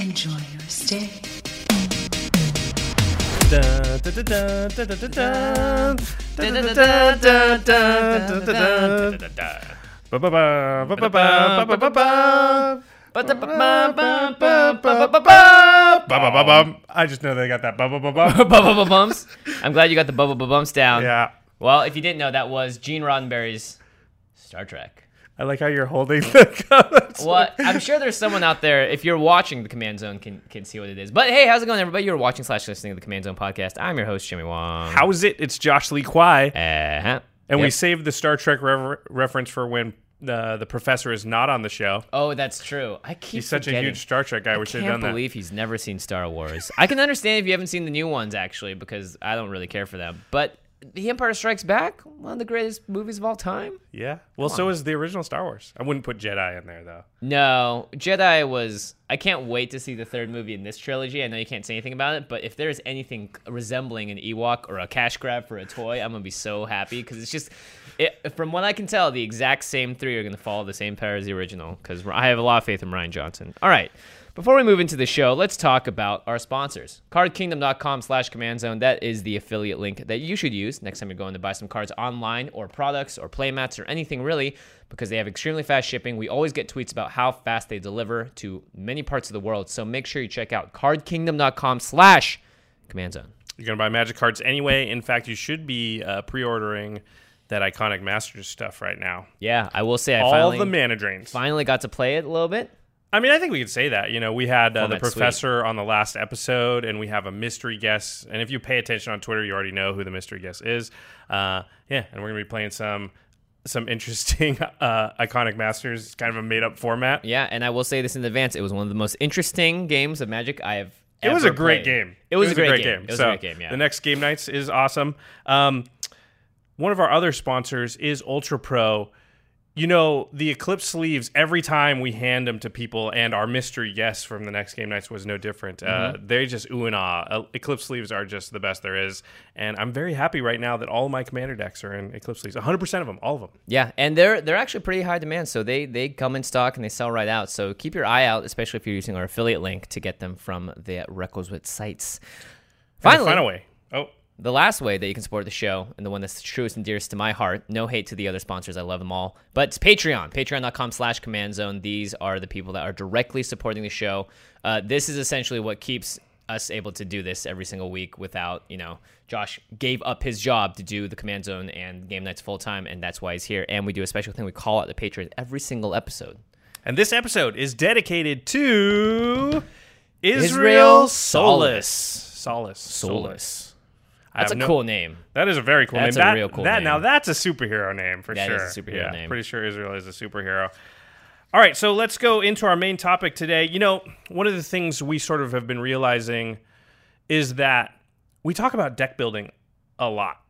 Enjoy your stay. I just know they got that bubba bubba. Bubba bumps. I'm glad you got the bubba bumps down. Yeah. Well, if you didn't know, that was Gene Roddenberry's Star Trek. I like how you're holding the comments. Well, I'm sure there's someone out there. If you're watching the Command Zone, can can see what it is. But hey, how's it going, everybody? You're watching slash listening to the Command Zone podcast. I'm your host, Jimmy Wong. How's it? It's Josh Lee Kwai. Uh-huh. And we saved the Star Trek rever- reference for when the the professor is not on the show. Oh, that's true. I keep He's such a huge Star Trek guy. We should have can't done that. believe he's never seen Star Wars. I can understand if you haven't seen the new ones, actually, because I don't really care for them. But The Empire Strikes Back, one of the greatest movies of all time. Yeah. Well, so is the original Star Wars. I wouldn't put Jedi in there though. No, Jedi was. I can't wait to see the third movie in this trilogy. I know you can't say anything about it, but if there's anything resembling an Ewok or a cash grab for a toy, I'm gonna be so happy because it's just. It, from what I can tell, the exact same three are going to follow the same pair as the original because I have a lot of faith in Rian Johnson. All right. Before we move into the show, let's talk about our sponsors. CardKingdom.com slash command zone. That is the affiliate link that you should use next time you're going to buy some cards online or products or playmats or anything really because they have extremely fast shipping. We always get tweets about how fast they deliver to many parts of the world. So make sure you check out CardKingdom.com slash command zone. You're gonna buy Magic cards anyway. In fact, you should be uh, pre-ordering that iconic Masters stuff right now. Yeah, I will say I All finally, the mana drains. finally got to play it a little bit. I mean, I think we could say that. You know, we had uh, the professor on the last episode, and we have a mystery guest. And if you pay attention on Twitter, you already know who the mystery guest is. Uh, yeah, and we're gonna be playing some some interesting uh, iconic masters. Kind of a made up format. Yeah, and I will say this in advance. It was one of the most interesting games of Magic I have. Ever. It was a great played. game. It was, a, great game. It was so a great game. Yeah. The next game nights is awesome. Um, one of our other sponsors is Ultra Pro. You know, the Eclipse sleeves, every time we hand them to people, and our mystery guest from the next game nights was no different. Mm-hmm. Uh, they just ooh and ah. Uh, Eclipse sleeves are just the best there is. And I'm very happy right now that all my commander decks are in Eclipse sleeves. 100% of them, all of them. yeah, and they're they're actually pretty high demand. So they they come in stock and they sell right out. So keep your eye out, especially if you're using our affiliate link to get them from the requisite sites. Finally, Final way. The last way that you can support the show and the one that's truest and dearest to my heart no hate to the other sponsors i love them all but it's patreon patreon.com slash command zone these are the people that are directly supporting the show uh, this is essentially what keeps us able to do this every single week without you know josh gave up his job to do the command zone and game nights full time and that's why he's here and we do a special thing we call out the patriots every single episode And this episode is dedicated to Israel, Israel Solace. Solace. Solace. Solace. That's a no- cool name That is a very cool That's name. a that, real cool that, name. Now that's a superhero name for That sure. is a superhero yeah, name. Pretty sure Israel is a superhero. All right, so let's go into our main topic today. You know, one of the things we sort of have been realizing is that we talk about deck building a lot.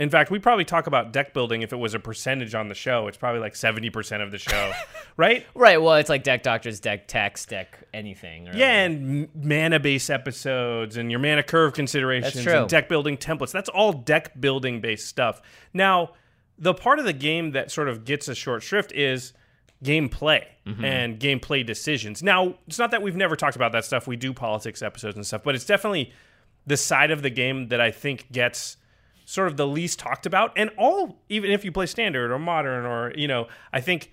In fact, we probably talk about deck building if it was a percentage on the show. It's probably like 70% of the show, right? Right. Well, it's like deck doctors, deck techs, deck anything. Or Yeah, and mana base episodes and your mana curve considerations and deck building templates. That's all deck building based stuff. Now, the part of the game that sort of gets a short shrift is gameplay Mm-hmm. and gameplay decisions. Now, it's not that we've never talked about that stuff. We do politics episodes and stuff, but it's definitely the side of the game that I think gets sort of the least talked about. And all, even if you play standard or modern or, you know, I think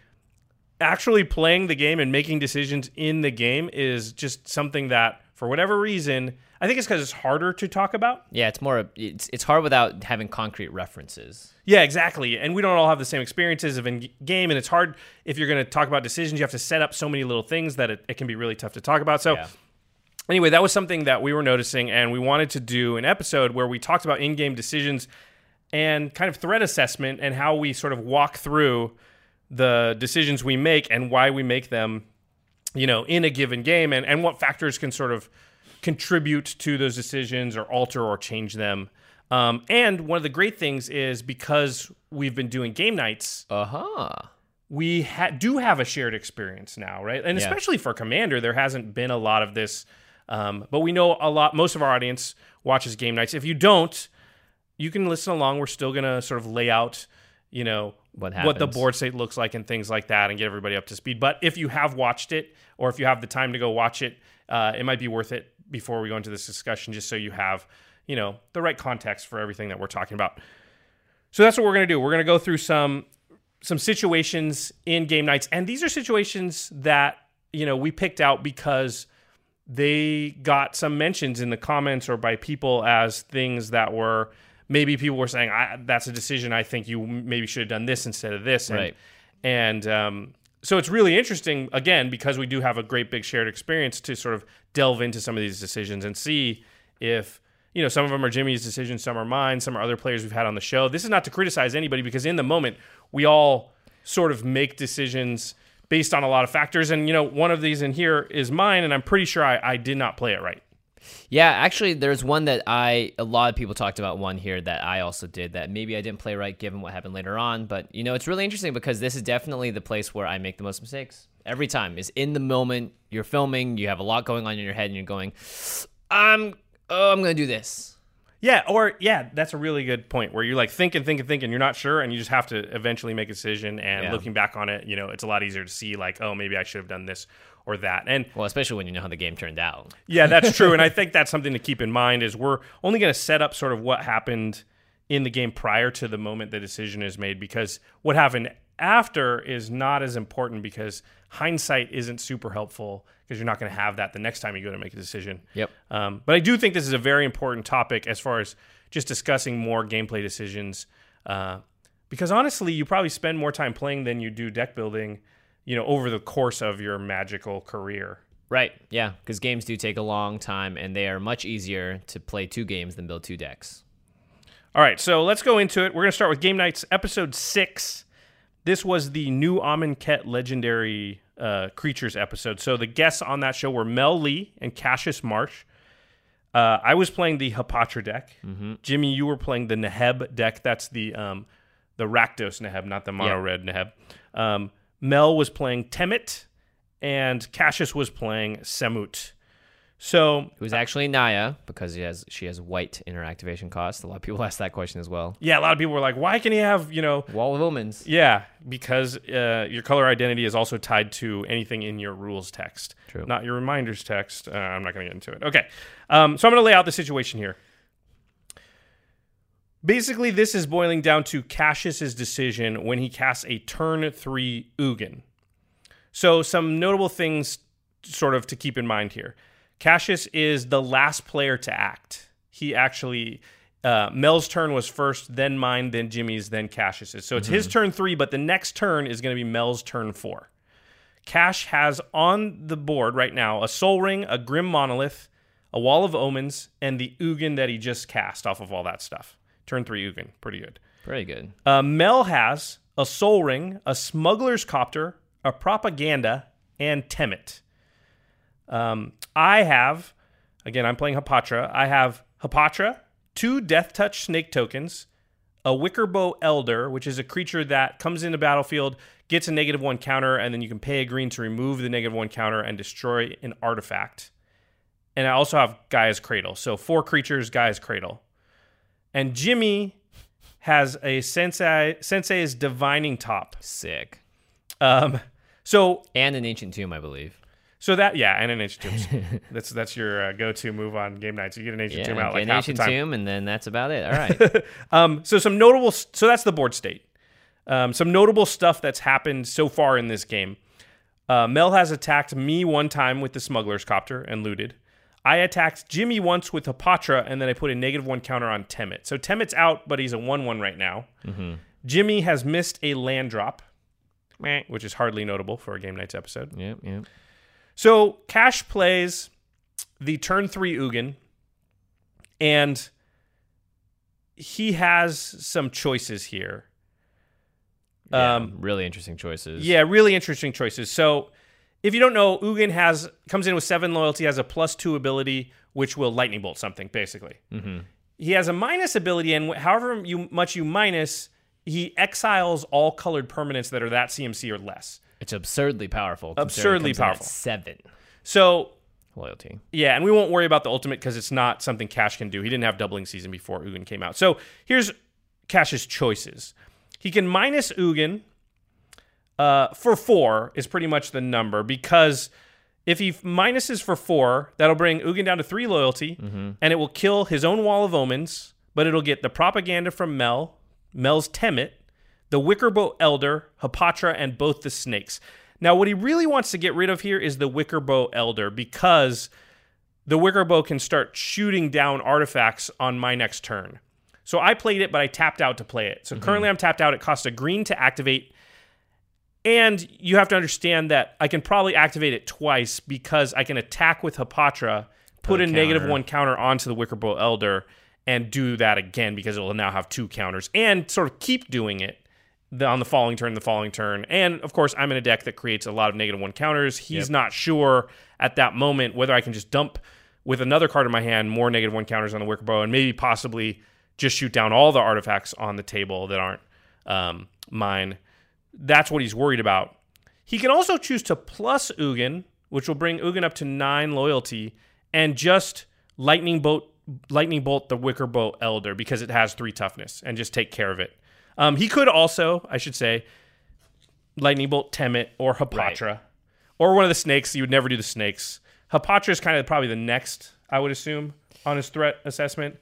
actually playing the game and making decisions in the game is just something that, for whatever reason, I think it's because it's harder to talk about. Yeah, it's more. It's it's hard without having concrete references. Yeah, exactly. And we don't all have the same experiences of in game, and it's hard if you're going to talk about decisions. You have to set up so many little things that it, it can be really tough to talk about. So, Yeah. Anyway, that was something that we were noticing, and we wanted to do an episode where we talked about in game decisions and kind of threat assessment and how we sort of walk through the decisions we make and why we make them, you know, in a given game and, and what factors can sort of contribute to those decisions or alter or change them. Um, and one of the great things is because we've been doing game nights, Uh huh. we ha- do have a shared experience now, right? And Yeah. especially for Commander, there hasn't been a lot of this. Um, but we know a lot. Most of our audience watches game nights. If you don't, you can listen along. We're still gonna sort of lay out, you know, What what the board state looks like and things like that, and get everybody up to speed. But if you have watched it, or if you have the time to go watch it, uh, it might be worth it before we go into this discussion, just so you have, you know, the right context for everything that we're talking about. So that's what we're gonna do. We're gonna go through some some situations in game nights, and these are situations that you know we picked out because they got some mentions in the comments or by people as things that were maybe people were saying I, that's a decision I think you maybe should have done this instead of this, and, Right. And um, so it's really interesting again because we do have a great big shared experience to sort of delve into some of these decisions and see if you know some of them are Jimmy's decisions, some are mine, some are other players we've had on the show. This is not to criticize anybody because in the moment we all sort of make decisions based on a lot of factors, and you know one of these in here is mine, and I'm pretty sure I, I did not play it right. Yeah, actually, there's one that I a lot of people talked about one here that I also did that maybe I didn't play right given what happened later on. But you know, it's really interesting because this is definitely the place where I make the most mistakes every time. Is in the moment you're filming, you have a lot going on in your head, and you're going, "I'm oh, I'm gonna do this." Yeah, or yeah, that's a really good point where you're like thinking, thinking, thinking, you're not sure, and you just have to eventually make a decision. And Yeah. looking back on it, you know, it's a lot easier to see like, oh, maybe I should have done this or that. And Well, especially when you know how the game turned out. yeah, that's true. and I think that's something to keep in mind is we're only going to set up sort of what happened in the game prior to the moment the decision is made because what happened after is not as important because hindsight isn't super helpful because you're not going to have that the next time you go to make a decision. Yep. Um, but I do think this is a very important topic as far as just discussing more gameplay decisions. Uh, because honestly, you probably spend more time playing than you do deck building, you know, over the course of your magical career. Right. Yeah, because games do take a long time, and they are much easier to play two games than build two decks. All right, so let's go into it. We're going to start with Game Nights, episode six. This was the new Amonkhet legendary uh, creatures episode. So the guests on that show were Mel Lee and Cassius Marsh. Uh, I was playing the Hapatra deck. Jimmy, you were playing the Neheb deck. That's the um, the Rakdos Neheb, not the mono Yeah. red Neheb. Um, Mel was playing Temmet, and Cassius was playing Samut. So Who's actually Naya because she has she has white interactivation cost. A lot of people ask that question as well. yeah, a lot of people were like, "Why can he have you know Wall of Omens. Yeah, because uh, your color identity is also tied to anything in your rules text, True. not your reminders text. Uh, I'm not going to get into it. Okay, um, so I'm going to lay out the situation here. Basically, this is boiling down to Cassius's decision when he casts a turn three Ugin. So, some notable things sort of to keep in mind here. Cassius is the last player to act. He actually, uh, Mel's turn was first, then mine, then Jimmy's, then Cassius's. So it's his turn three, but the next turn is going to be Mel's turn four. Cash has on the board right now a Sol Ring, a Grim Monolith, a Wall of Omens, and the Ugin that he just cast off of all that stuff. Turn three Ugin. Pretty good. Pretty good. Uh, Mel has a Sol Ring, a Smuggler's Copter, a Propaganda, and Temmet. Um, I have, again, I'm playing Hapatra. I have Hapatra, two Death Touch Snake tokens, a Wickerbough Elder, which is a creature that comes into battlefield, gets a negative one counter, and then you can pay a green to remove the negative one counter and destroy an artifact. And I also have Gaea's Cradle. So four creatures, Gaea's Cradle. And Jimmy has a Sensei Sensei's Divining Top. Sick. Um, so And an ancient tomb, I believe. So that yeah, and an ancient tomb. that's that's your uh, go-to move on game nights. You get an ancient Yeah, tomb out like an half the time. tomb, and then that's about it. All right. Um, so some notable. So that's the board state. Um, some notable stuff that's happened so far in this game. Uh, Mel has attacked me one time with the smuggler's copter and looted. I attacked Jimmy once with Hapatra, and then I put a negative one counter on Temmet. So Temmet's out, but he's a one-one right now. Jimmy has missed a land drop, which is hardly notable for a game nights episode. yep, yep. So Cash plays the turn three Ugin, and he has some choices here. Yeah, Um, really interesting choices. Yeah, really interesting choices. So if you don't know, Ugin has comes in with seven loyalty, has a plus two ability, which will lightning bolt something basically. Mm-hmm. He has a minus ability, and however you, much you minus, he exiles all colored permanents that are that CMC or less. It's absurdly powerful. Absurdly it comes in at powerful. Seven So loyalty. Yeah, and we won't worry about the ultimate because it's not something Cash can do. He didn't have doubling season before Ugin came out. So here's Cash's choices. He can minus Ugin uh, for four is pretty much the number because if he minuses for four, that'll bring Ugin down to three loyalty, and it will kill his own Wall of Omens, but it'll get the propaganda from Mel, Mel's Temmet, the Wickerbough Elder, Hapatra, and both the snakes. Now, what he really wants to get rid of here is the Wickerbough Elder because the Wickerbough can start shooting down artifacts on my next turn. So I played it, but I tapped out to play it. So mm-hmm. currently I'm tapped out. It costs a green to activate. And you have to understand that I can probably activate it twice because I can attack with Hapatra, put a a counter. one counter onto the Wickerbough Elder, and do that again because it will now have two counters and sort of keep doing it the, on the following turn, the following turn. And of course, I'm in a deck that creates a lot of negative one counters. He's Yep. not sure at that moment whether I can just dump with another card in my hand more negative one counters on the Wickerbough and maybe possibly just shoot down all the artifacts on the table that aren't um, mine. That's what he's worried about. He can also choose to plus Ugin, which will bring Ugin up to nine loyalty, and just lightning bolt lightning bolt the Wickerbough Elder because it has three toughness and just take care of it. Um, he could also, I should say, lightning bolt Temmet or Hapatra, or one of the snakes. You would never do the snakes. Hapatra is kind of probably the next, I would assume, on his threat assessment.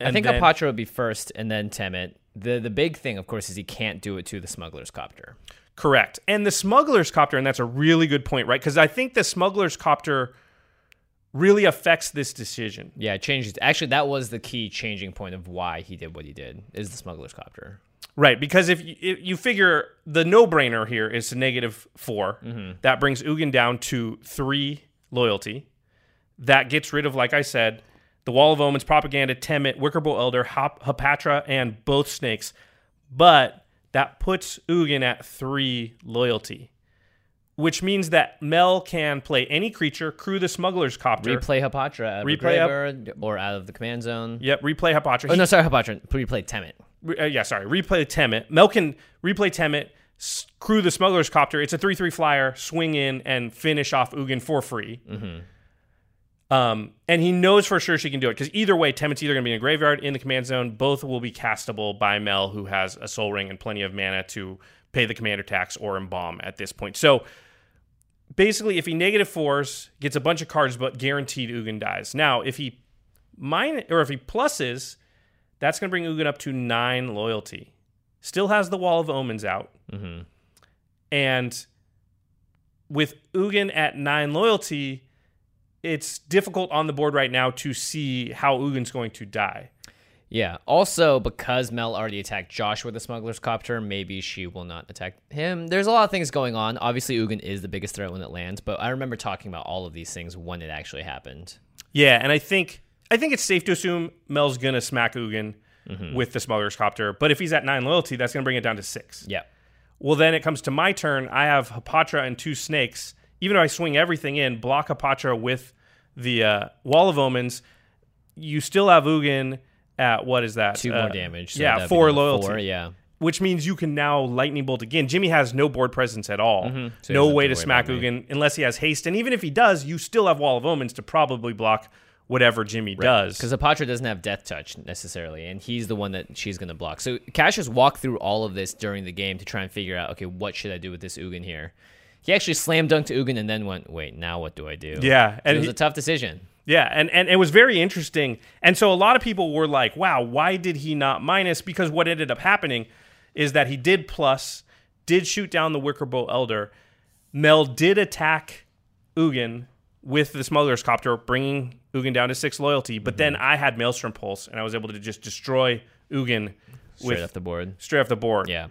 I think then- Hapatra would be first, and then Temmet. The the big thing, of course, is he can't do it to the smuggler's copter. Correct. And the smuggler's copter, and that's a really good point, right? Because I think the smuggler's copter really affects this decision. Yeah, it changes. Actually, that was the key changing point of why he did what he did. Is the smuggler's copter? Right, because if you, if you figure the no-brainer here is to negative 4, mm-hmm. that brings Ugin down to three loyalty. That gets rid of, like I said, the Wall of Omens, Propaganda, Temmet, Wickerbough Elder, Hap- Hapatra, and both snakes. But that puts Ugin at three loyalty, which means that Mel can play any creature, crew the Smuggler's Copter. Replay Hapatra out of the Replay or out of the command zone. Yep, replay Hapatra. Oh no, sorry, Hapatra. Replay Temmet. Uh, yeah, sorry, replay Temmet. Mel can replay Temmet, s- crew the smuggler's copter. It's a three-three flyer, swing in and finish off Ugin for free. Um, and he knows for sure she can do it because either way, Temmet's either going to be in a graveyard in the command zone. Both will be castable by Mel, who has a Sol Ring and plenty of mana to pay the commander tax or embalm at this point. So basically, if he negative fours, gets a bunch of cards, but guaranteed Ugin dies. Now, if he mine or if he pluses, that's going to bring Ugin up to nine loyalty. Still has the Wall of Omens out. Mm-hmm. And with Ugin at nine loyalty, it's difficult on the board right now to see how Ugin's going to die. Yeah. Also, because Mel already attacked Josh with the smuggler's copter, maybe she will not attack him. There's a lot of things going on. Obviously, Ugin is the biggest threat when it lands, but I remember talking about all of these things when it actually happened. Yeah, and I think I think it's safe to assume Mel's gonna smack Ugin with the smuggler's copter. But if he's at nine loyalty, that's gonna bring it down to six. Yeah. Well, then it comes to my turn. I have Hapatra and two snakes. Even if I swing everything in, block Hapatra with the uh, Wall of Omens, you still have Ugin. at what is that? Two Uh, more damage. so yeah, four loyalty. Four, yeah. which means you can now lightning bolt again. Jimmy has no board presence at all. Mm-hmm. So no way to to smack. Ugin unless he has haste. And even if he does, you still have Wall of Omens to probably block whatever Jimmy does. Because Hapatra doesn't have Death Touch necessarily, and he's the one that she's going to block. So Cash Cassius walked through all of this during the game to try and figure out, okay, what should I do with this Ugin here? He actually slam dunked Ugin and then went, wait, now what do I do? Yeah, So it was he- a tough decision. Yeah, and, and it was very interesting. And so a lot of people were like, wow, why did he not minus? Because what ended up happening is that he did plus, did shoot down the Wickerbough Elder. Mel did attack Ugin with the Smuggler's Copter, bringing Ugin down to six loyalty. But then Mm-hmm. I had Maelstrom Pulse, and I was able to just destroy Ugin Straight with off the board. straight off the board. Yeah.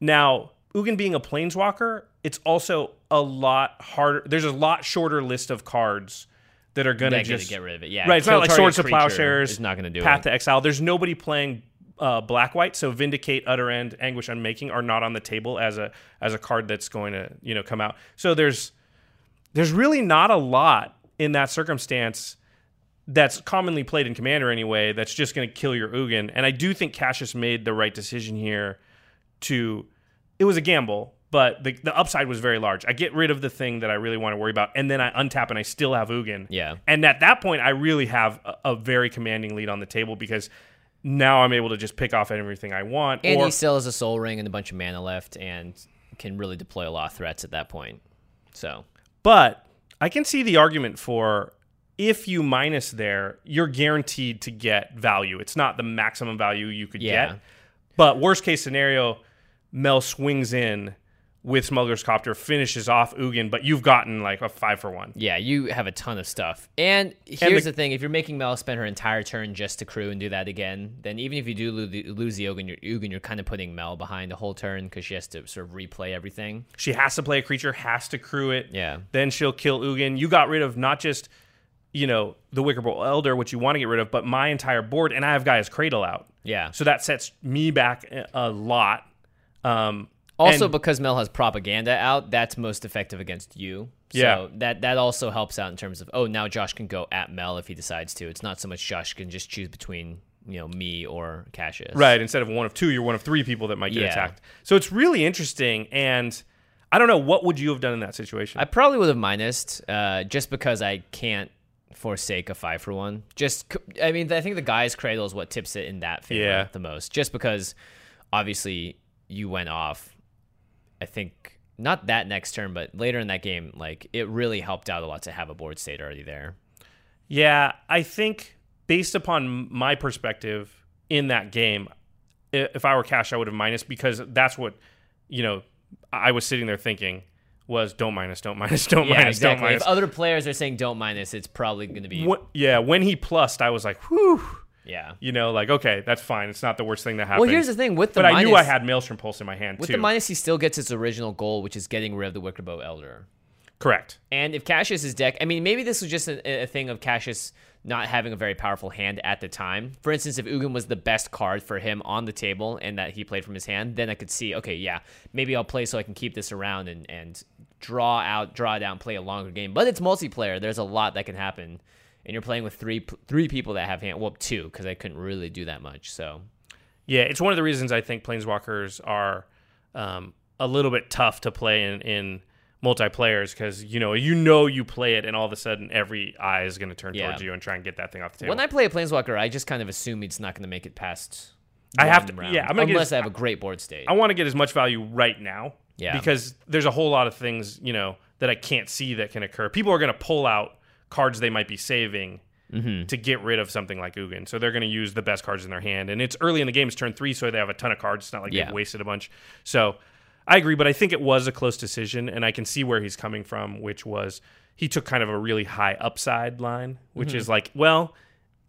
Now, Ugin being a planeswalker, it's also a lot harder. There's a lot shorter list of cards that are going to just get rid of it, yeah. Right, it's not like Swords to Plowshares. It's not gonna do it. Path it. to Exile. There's nobody playing uh, Black White, so Vindicate, Utter End, Anguish, Unmaking are not on the table as a as a card that's going to you know come out. So there's there's really not a lot in that circumstance that's commonly played in Commander anyway. That's just going to kill your Ugin, and I do think Cassius made the right decision here. To it was a gamble, but the the upside was very large. I get rid of the thing that I really want to worry about, and then I untap and I still have Ugin. Yeah. And at that point, I really have a, a very commanding lead on the table because now I'm able to just pick off everything I want. And or he still has a Sol Ring and a bunch of mana left and can really deploy a lot of threats at that point. So, But I can see the argument for if you minus there, you're guaranteed to get value. It's not the maximum value you could Yeah. get. But worst case scenario, Mel swings in with Smuggler's Copter, finishes off Ugin, but you've gotten like a five for one. yeah, you have a ton of stuff. And here's the- the, thing if you're making Mel spend her entire turn just to crew and do that again, then even if you do lose the, Ugin, you're, Ugin, you're kind of putting Mel behind the whole turn because she has to sort of replay everything. She has to play a creature, has to crew it. Yeah. Then she'll kill Ugin. You got rid of not just, you know, the Wickerbough Elder, which you want to get rid of, but my entire board, and I have Gaea's Cradle out. Yeah. So that sets me back a- a lot. Um, Also, and- because Mel has propaganda out, that's most effective against you. So Yeah. that that also helps out in terms of oh now Josh can go at Mel if he decides to. It's not so much Josh can just choose between you know me or Cassius. Right. Instead of one of two, you're one of three people that might get Yeah. attacked. So it's really interesting. And I don't know, what would you have done in that situation? I probably would have minused uh, just because I can't forsake a five for one. Just I mean I think the Gaea's Cradle is what tips it in that favor Yeah. the most. Just because obviously you went off. I think not that next turn, but later in that game, like it really helped out a lot to have a board state already there. yeah, I think based upon my perspective in that game, if I were Cash, I would have minus because that's what, you know, I was sitting there thinking was don't minus, don't minus, don't Yeah, minus, exactly. don't minus. If other players are saying don't minus, it's probably going to be yeah, when he plussed, I was like, whew. Yeah. You know, like, okay, that's fine. It's not the worst thing that happened. Well, here's the thing with the but I knew I had Maelstrom Pulse in my hand, too. with too. the minus, he still gets his original goal, which is getting rid of the Wickerbough Elder. Correct. And if Cassius's deck, I mean, maybe this was just a, a thing of Cassius not having a very powerful hand at the time. For instance, if Ugin was the best card for him on the table and that he played from his hand, then I could see, okay, yeah, maybe I'll play so I can keep this around and, and draw out, draw down, play a longer game. But it's multiplayer. There's a lot that can happen. And you're playing with three three people that have hand, well, two, because I couldn't really do that much. So, Yeah, it's one of the reasons I think planeswalkers are um, a little bit tough to play in, in multiplayers because you know you know you play it and all of a sudden every eye is going to turn Yeah. towards you and try and get that thing off the table. when I play a Planeswalker, I just kind of assume it's not going to make it past. I have to- round, yeah, I'm unless I have a great board state. I want to get as much value right now. Yeah. Because there's a whole lot of things, you know, that I can't see that can occur. People are going to pull out cards they might be saving Mm-hmm. to get rid of something like Ugin. So they're going to use the best cards in their hand. And it's early in the game, it's turn three, so they have a ton of cards. It's not like Yeah. they've wasted a bunch. So I agree, but I think it was a close decision. And I can see where he's coming from, which was he took kind of a really high upside line, which Mm-hmm. is like, well,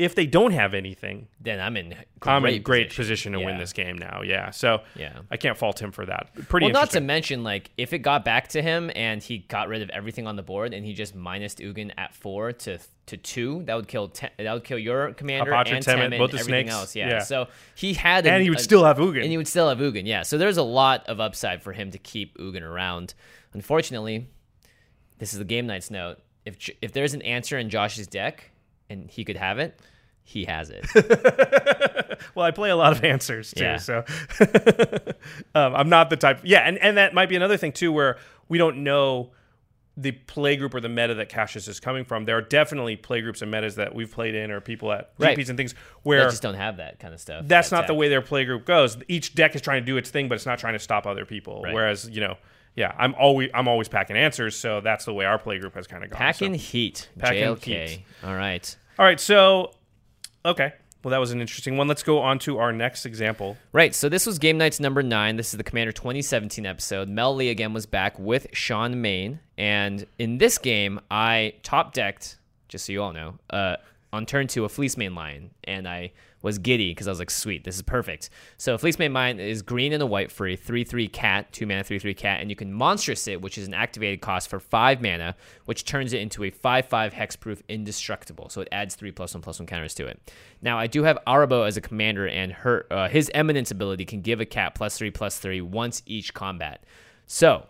if they don't have anything, then I'm in great I'm in great position, position, to win this game now. Yeah. So Yeah. I can't fault him for that. Pretty Well, not to mention, like, if it got back to him and he got rid of everything on the board and he just minused Ugin at four to to two, that would kill that would kill your commander Hapatra, and Temmet, both the everything snakes. else. Yeah. Yeah. So he had, and a- he would a- still have Ugin. and he would still have Ugin. Yeah. So there's a lot of upside for him to keep Ugin around. Unfortunately, this is the game night's note. If if there's an answer in Josh's deck and he could have it, he has it. well, I play a lot of answers too, Yeah. so um, I'm not the type. Yeah, and, and that might be another thing too, where we don't know the play group or the meta that Cassius is coming from. There are definitely play groups and metas that we've played in, or people at Right. GPs and things where just don't have that kind of stuff. that's that not the way their play group goes. Each deck is trying to do its thing, but it's not trying to stop other people. Right. Whereas you know, yeah, I'm always I'm always packing answers, so that's the way our play group has kind of gone. Packing so. heat. Packing JLK. heat. All right. All right, so okay, well that was an interesting one. Let's go on to our next example. Right, so this was game nights number nine. This is the Commander 2017 episode. Mel Lee again was back with Sean Main, and in this game, I top decked, just so you all know, uh, on turn two a Fleecemane Lion, and I was giddy because I was like, sweet, this is perfect. So Fleecemane Mine is green and a white for a 3 3 cat, 2 mana, 3 3 cat, and you can monstrous it, which is an activated cost for 5 mana, which turns it into a 5 5 hexproof indestructible. So it adds 3 plus 1 plus 1 counters to it. Now, I do have Arahbo as a commander, and her uh, his Eminence ability can give a cat plus 3 plus 3 once each combat. So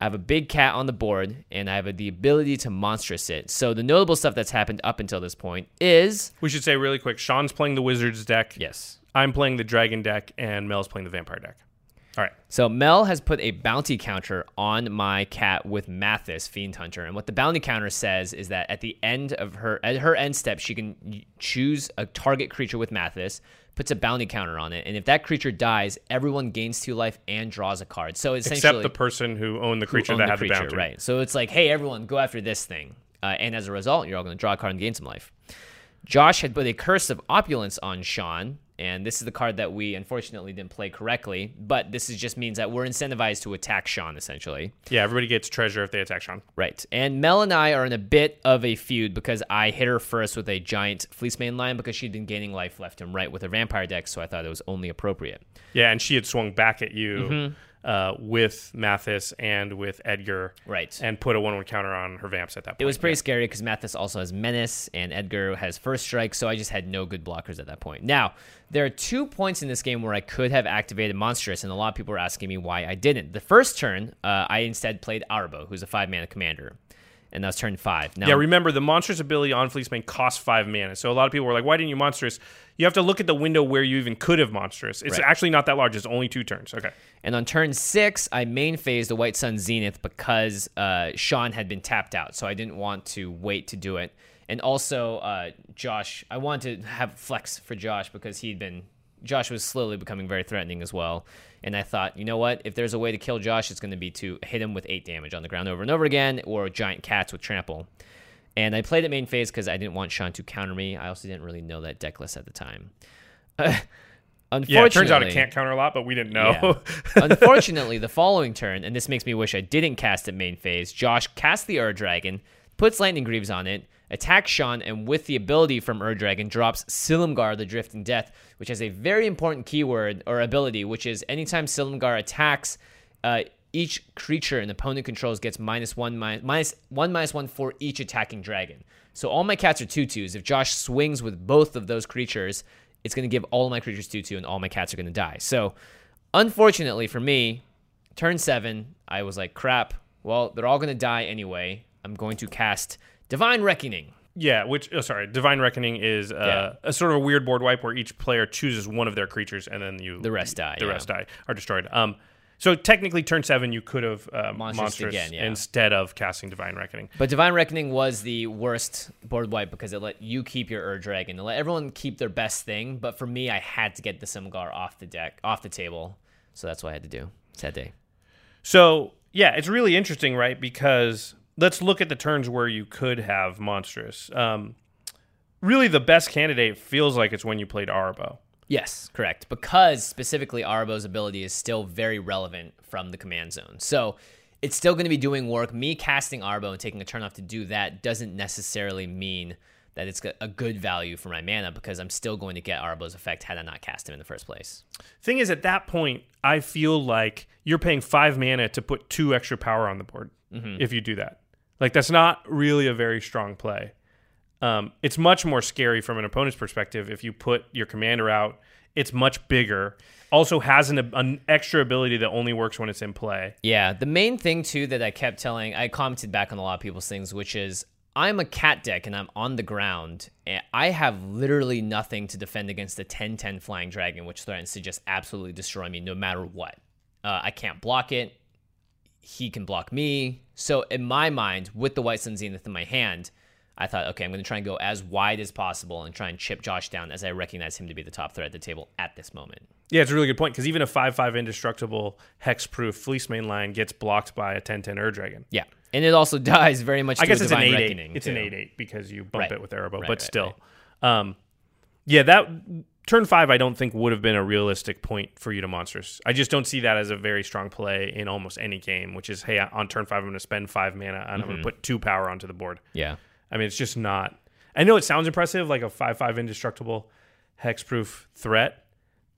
I have a big cat on the board, and I have the ability to monstrous it. So the notable stuff that's happened up until this point is We should say really quick: Sean's playing the Wizards deck. yes. I'm playing the Dragon deck, and Mel's playing the Vampire deck. All right. So Mel has put a bounty counter on my cat with Mathas Fiend Hunter, and what the bounty counter says is that at the end of her at her end step, she can choose a target creature with Mathas, puts a bounty counter on it, and if that creature dies, everyone gains two life and draws a card. So essentially, Except the person who owned the creature owned that the had creature, the bounty. right? So it's like, hey, everyone, go after this thing, uh, and as a result, you're all going to draw a card and gain some life. Josh had put a curse of opulence on Sean, and this is the card that we unfortunately didn't play correctly. But this is just means that we're incentivized to attack Sean essentially, Yeah, everybody gets treasure if they attack Sean. right? And Mel and I are in a bit of a feud because I hit her first with a giant Fleecemane Lion because she'd been gaining life left and right with her vampire deck, so I thought it was only appropriate. Yeah, and she had swung back at you Mm-hmm. Uh, with Mathas and with Edgar. Right. And put a one-one counter on her vamps at that point. It was pretty scary because Mathas also has Menace and Edgar has First Strike, so I just had no good blockers at that point. Now, there are two points in this game where I could have activated Monstrous, and a lot of people were asking me why I didn't. The first turn, uh, I instead played Arahbo, who's a five mana commander, and that was turn five. Now, Yeah, remember the monstrous ability on Fleecemane costs five mana. So a lot of people were like, "Why didn't you monstrous?" You have to look at the window where you even could have monstrous. It's Right. actually not that large. It's only two turns. Okay. And on turn six, I main phased the White Sun Zenith because uh, Sean had been tapped out, so I didn't want to wait to do it. And also, uh, Josh, I wanted to have flex for Josh because he'd been. Josh was slowly becoming very threatening as well. And I thought, you know what? If there's a way to kill Josh, it's going to be to hit him with eight damage on the ground over and over again, or giant cats with trample. And I played it main phase because I didn't want Sean to counter me. I also didn't really know that deck list at the time. Unfortunately, Yeah, it turns out it can't counter a lot, but we didn't know. yeah. Unfortunately, the following turn, and this makes me wish I didn't cast it main phase, Josh casts the Ur Dragon, puts Lightning Greaves on it, attacks Sean, and with the ability from Ur Dragon, drops Silumgar the Drifting Death, which has a very important keyword or ability, which is anytime Silumgar attacks, uh, each creature an opponent controls gets minus one, minus, minus one, minus one for each attacking dragon. So all my cats are two twos. If Josh swings with both of those creatures, it's going to give all my creatures two two, and all my cats are going to die. So, unfortunately for me, turn seven, I was like, crap. Well, they're all going to die anyway. I'm going to cast Divine Reckoning. yeah, which oh, sorry, Divine Reckoning is uh, a sort of a weird board wipe where each player chooses one of their creatures and then you The rest die, The yeah. rest die are destroyed. Um, so technically, turn seven you could have uh, Monstrous monstrous again, yeah. instead of casting Divine Reckoning. But Divine Reckoning was the worst board wipe because it let you keep your Ur Dragon. It let everyone keep their best thing. But for me, I had to get the Silumgar off the deck, off the table. So that's what I had to do. Sad day. So yeah, it's really interesting, right? Because let's look at the turns where you could have monstrous. Um, really, the best candidate feels like it's when you played Arahbo. Yes, correct. Because specifically Arahbo's ability is still very relevant from the command zone. So it's still going to be doing work. Me casting Arahbo and taking a turn off to do that doesn't necessarily mean that it's a good value for my mana because I'm still going to get Arahbo's effect had I not cast him in the first place. Thing is, at that point, I feel like you're paying five mana to put two extra power on the board mm-hmm. if you do that. Like that's not really a very strong play. Um, it's much more scary from an opponent's perspective if you put your commander out. It's much bigger. Also has an, an extra ability that only works when it's in play. Yeah, the main thing too that I kept telling, I commented back on a lot of people's things, which is I'm a cat deck and I'm on the ground, I have literally nothing to defend against the 10 10 flying dragon, which threatens to just absolutely destroy me no matter what. Uh, I can't block it. He can block me. So, in my mind, with the White Sun Zenith in my hand, I thought, okay, I'm going to try and go as wide as possible and try and chip Josh down as I recognize him to be the top threat at the table at this moment. Yeah, it's a really good point because even a 5 5 indestructible hexproof Fleecemane Lion gets blocked by a 10 10 Ur Dragon. Yeah. And it also dies very much I guess it's an 8 8. It's too. an 8 8 because you bump Right. it with Erebos, Right, but right, still. Um, yeah, that turn five, I don't think would have been a realistic point for you to monsters. I just don't see that as a very strong play in almost any game, which is, hey, on turn five, I'm going to spend five mana and I'm Mm-hmm. going to put two power onto the board. Yeah. I mean, it's just not. I know it sounds impressive, like a five-five indestructible hexproof threat,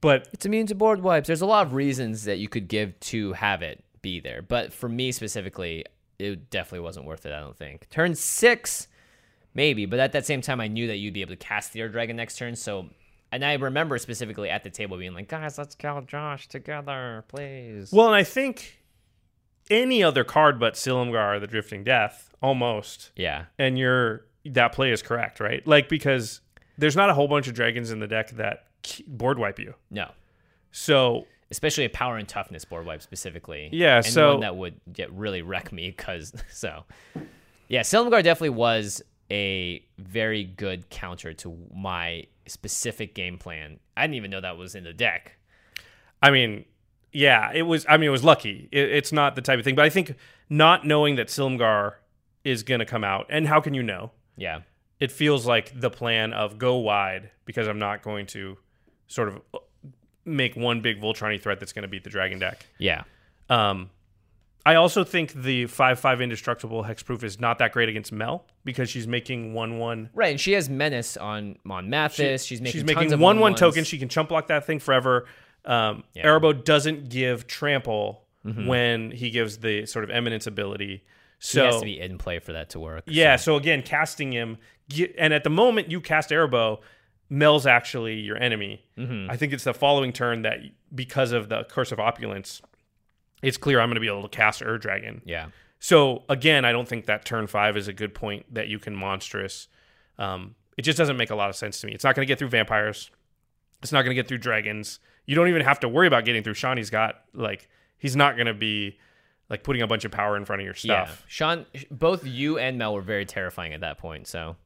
but It's immune to board wipes. There's a lot of reasons that you could give to have it be there. But for me specifically, it definitely wasn't worth it, I don't think. Turn six, maybe. But at that same time, I knew that you'd be able to cast the Ur Dragon next turn. So, and I remember specifically at the table being like, guys, let's kill Josh together, please. well, and I think any other card but Silumgar, the Drifting Death, almost, yeah. and you're that play is correct, right? Like because there's not a whole bunch of dragons in the deck that board wipe you. No. So Especially a power and toughness board wipe specifically. Yeah, and so- one that would get really wreck me because so yeah, Silumgar definitely was a very good counter to my specific game plan. I didn't even know that was in the deck. I mean, yeah, it was. I mean, it was lucky. It, it's not the type of thing, but I think not knowing that Silumgar is going to come out, and how can you know? Yeah. It feels like the plan of go wide because I'm not going to sort of make one big Voltron threat that's going to beat the Dragon deck. Yeah. Um, I also think the five five indestructible hexproof is not that great against Mel because she's making one one. Right, and she has menace on on Mathas. she's making she's making one one one-ones. token. She can chump block that thing forever. Um, Yeah. Mm-hmm. Erebo doesn't give trample when he gives the sort of eminence ability. He So has to be in play for that to work. yeah, so- so again, casting him, and at the moment you cast Erebo, Mel's actually your enemy. Mm-hmm. I think it's the following turn that because of the Curse of Opulence, it's clear I'm going to be able to cast Ur Dragon. Yeah. So again, I don't think that turn five is a good point that you can monstrous. Um, it just doesn't make a lot of sense to me. It's not going to get through vampires. It's not going to get through dragons. You don't even have to worry about getting through. Shawnee's got like he's not going to be like putting a bunch of power in front of your Yeah. stuff. Sean both you and Mel were very terrifying at that point, so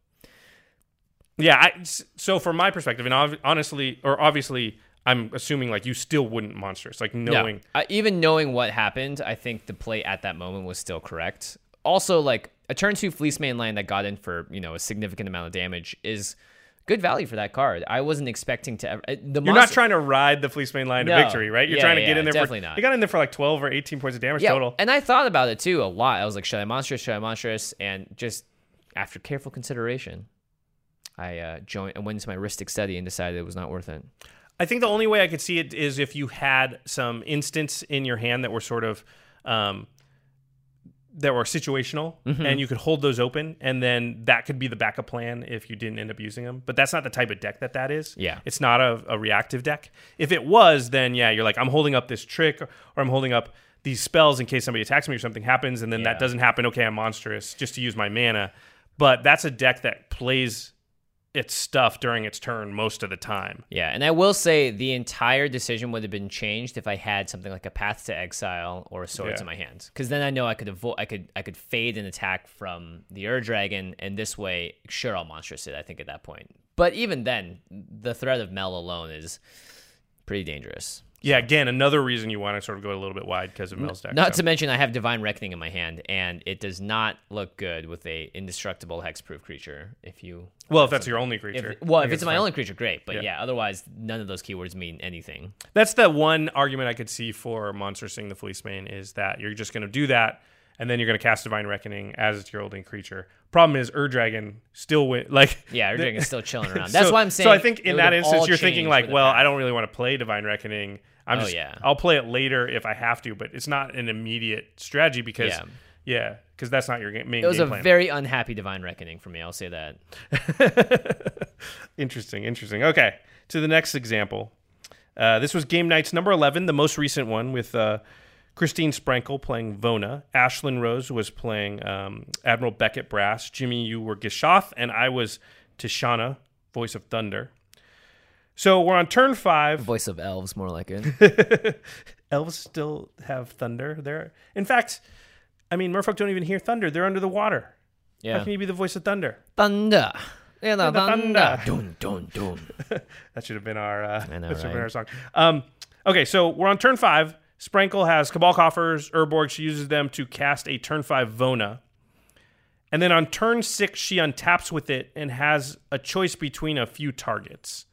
Yeah. I, so from my perspective, and ob- honestly, or obviously, I'm assuming like you still wouldn't monstrous, like knowing. No. I, even knowing what happened, I think the play at that moment was still correct. Also, like a turn two Fleecemane Lion that got in for you know a significant amount of damage is good value for that card. I wasn't expecting to. Ever, uh, the You're not trying to ride the Fleecemane Lion to No. victory, right? You're Yeah, trying to yeah, get in there. definitely for, not. You got in there for like 12 or 18 points of damage yeah, total. and I thought about it too a lot. I was like, should I monstrous? Should I monstrous? And just after careful consideration, I uh, joined. I went into my Rystic study and decided it was not worth it. I think the only way I could see it is if you had some instants in your hand that were sort of um, that were situational, Mm-hmm. and you could hold those open, and then that could be the backup plan if you didn't end up using them. But that's not the type of deck that that is. Yeah. it's not a, a reactive deck. If it was, then yeah, you're like I'm holding up this trick, or I'm holding up these spells in case somebody attacks me or something happens, and then Yeah. that doesn't happen. Okay, I'm monstrous just to use my mana. But that's a deck that plays its stuff during its turn most of the time. Yeah, and I will say the entire decision would have been changed if I had something like a Path to Exile or a Swords Yeah. in my hands, because then I know I could avoid, I could, I could fade an attack from the Ur Dragon, and this way, sure, I'll monstrous it. I think at that point, but even then, the threat of Mel alone is pretty dangerous. Yeah, again, another reason you want to sort of go a little bit wide because of Mel's deck. Not so. to mention, I have Divine Reckoning in my hand, and it does not look good with a indestructible hexproof creature. If you, well, if that's your only if, creature. well, if guess it's my fine. only creature, great. But Yeah. yeah. otherwise, none of those keywords mean anything. That's the one argument I could see for monstrosing the Fleecemane is that you're just going to do that, and then you're going to cast Divine Reckoning as it's your holding creature. Problem is, Ur Dragon still win. Like, Yeah, Ur the- Dragon's still chilling around. That's so, why I'm saying. So I think in that instance, you're thinking like, well. I don't really want to play Divine Reckoning. I'm Oh, just, yeah. I'll play it later if I have to, but it's not an immediate strategy because, Yeah. yeah, because that's not your game, main It was a plan. very unhappy Divine Reckoning for me. I'll say that. interesting, interesting. Okay, to the next example. Uh, this was game night's number 11, the most recent one with uh, Christine Sprankle playing Vona. Ashlen Rose was playing um, Admiral Beckett Brass. Jimmy, you were Gishath, and I was Tishana, voice of Thunder. So we're on turn five. Voice of elves, more like it. Elves still have thunder there. In fact, I mean, merfolk don't even hear thunder. They're under the water. How Yeah. can you be the voice of thunder? Thunder. Yeah, the the thunder. thunder. Dun, dun, dun. That should have been our. Uh, know, that should have been our song. Um, okay, so we're on turn five. Sprankle has Cabal Coffers, Urborg. She uses them to cast a turn five Vona. And then on turn six, she untaps with it and has a choice between a few targets.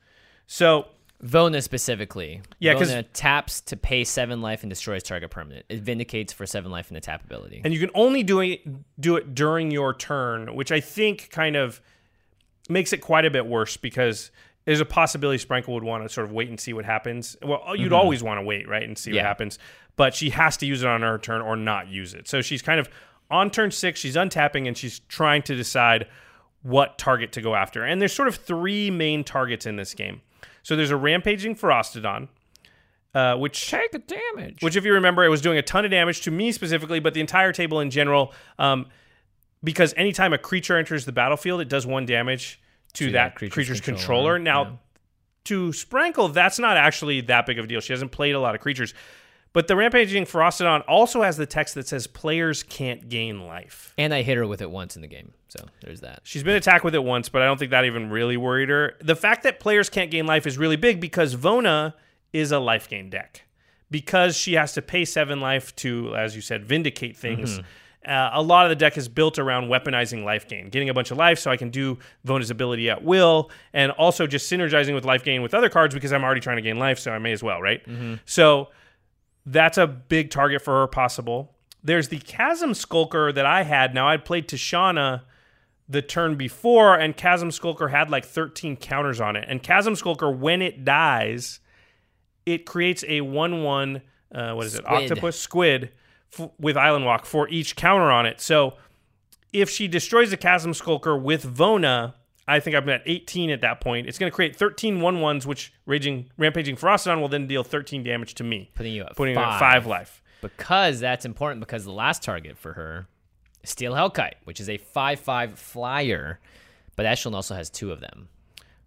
So Vona specifically. Yeah, 'cause- Vona taps to pay seven life and destroys target permanent. It vindicates for seven life and the tap ability. and you can only do it do it during your turn, which I think kind of makes it quite a bit worse because there's a possibility Sprankle would want to sort of wait and see what happens. Well, you'd always want to wait, right, and see what happens. But she has to use it on her turn or not use it. So she's kind of on turn six. She's untapping and she's trying to decide what target to go after. And there's sort of three main targets in this game. So there's a rampaging Ferocidon, uh, which Take a damage. which if you remember it was doing a ton of damage to me specifically but the entire table in general um, because anytime a creature enters the battlefield it does one damage to, To that, that creature's creature's, controller, controller, now yeah. to sprankle that's not actually that big of a deal she hasn't played a lot of creatures but the rampaging Ferocidon also has the text that says players can't gain life and I hit her with it once in the game. So there's that. She's been attacked with it once, but I don't think that even really worried her. The fact that players can't gain life is really big because Vona is a life gain deck. Because she has to pay seven life to, as you said, vindicate things. Mm-hmm. Uh, a lot of the deck is built around weaponizing life gain, getting a bunch of life so I can do Vona's ability at will, and also just synergizing with life gain with other cards because I'm already trying to gain life, so I may as well, right? So that's a big target for her possible. There's the Chasm Skulker that I had. Now I'd played Tishana the turn before, and Chasm Skulker had like 13 counters on it. And Chasm Skulker, when it dies, it creates a 1 1, uh, what is it, octopus squid f- with Island Walk for each counter on it. So if she destroys the Chasm Skulker with Vona, I think I'm at 18 at that point. It's going to create 13 1 1s, which Raging, Rampaging Ferocidon will then deal 13 damage to me, Putting you at putting five. at 5 life. Because that's important because the last target for her is Steel Hellkite, which is a 5 5 flyer. But Ashlen also has two of them.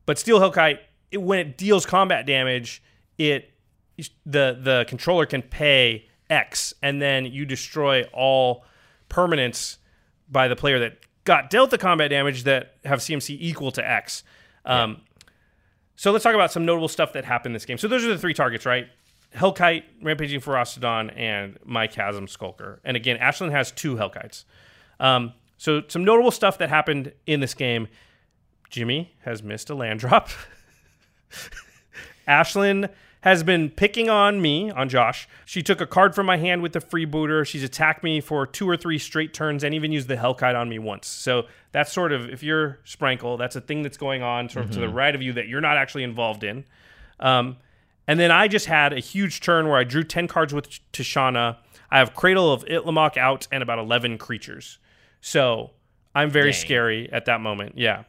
But Steel Hellkite, it, when it deals combat damage, it the the controller can pay X, and then you destroy all permanents by the player that got dealt the combat damage that have CMC equal to X. Um, So let's talk about some notable stuff that happened in this game. So those are the three targets, right? Hellkite, Rampaging Ferocidon, and my Chasm Skulker. And again, Ashlen has two Hellkites. Um, so some notable stuff that happened in this game. Jimmy has missed a land drop. Ashlen has been picking on me, on Josh. She took a card from my hand with the freebooter. She's attacked me for two or three straight turns and even used the Hellkite on me once. So that's sort of, if you're Sprankle, that's a thing that's going on sort of to the right of you that you're not actually involved in. Um, and then I just had a huge turn where I drew 10 cards with Tishana. I have Cradle of Itlimoc out and about 11 creatures. So I'm very Dang. scary at that moment. Yeah.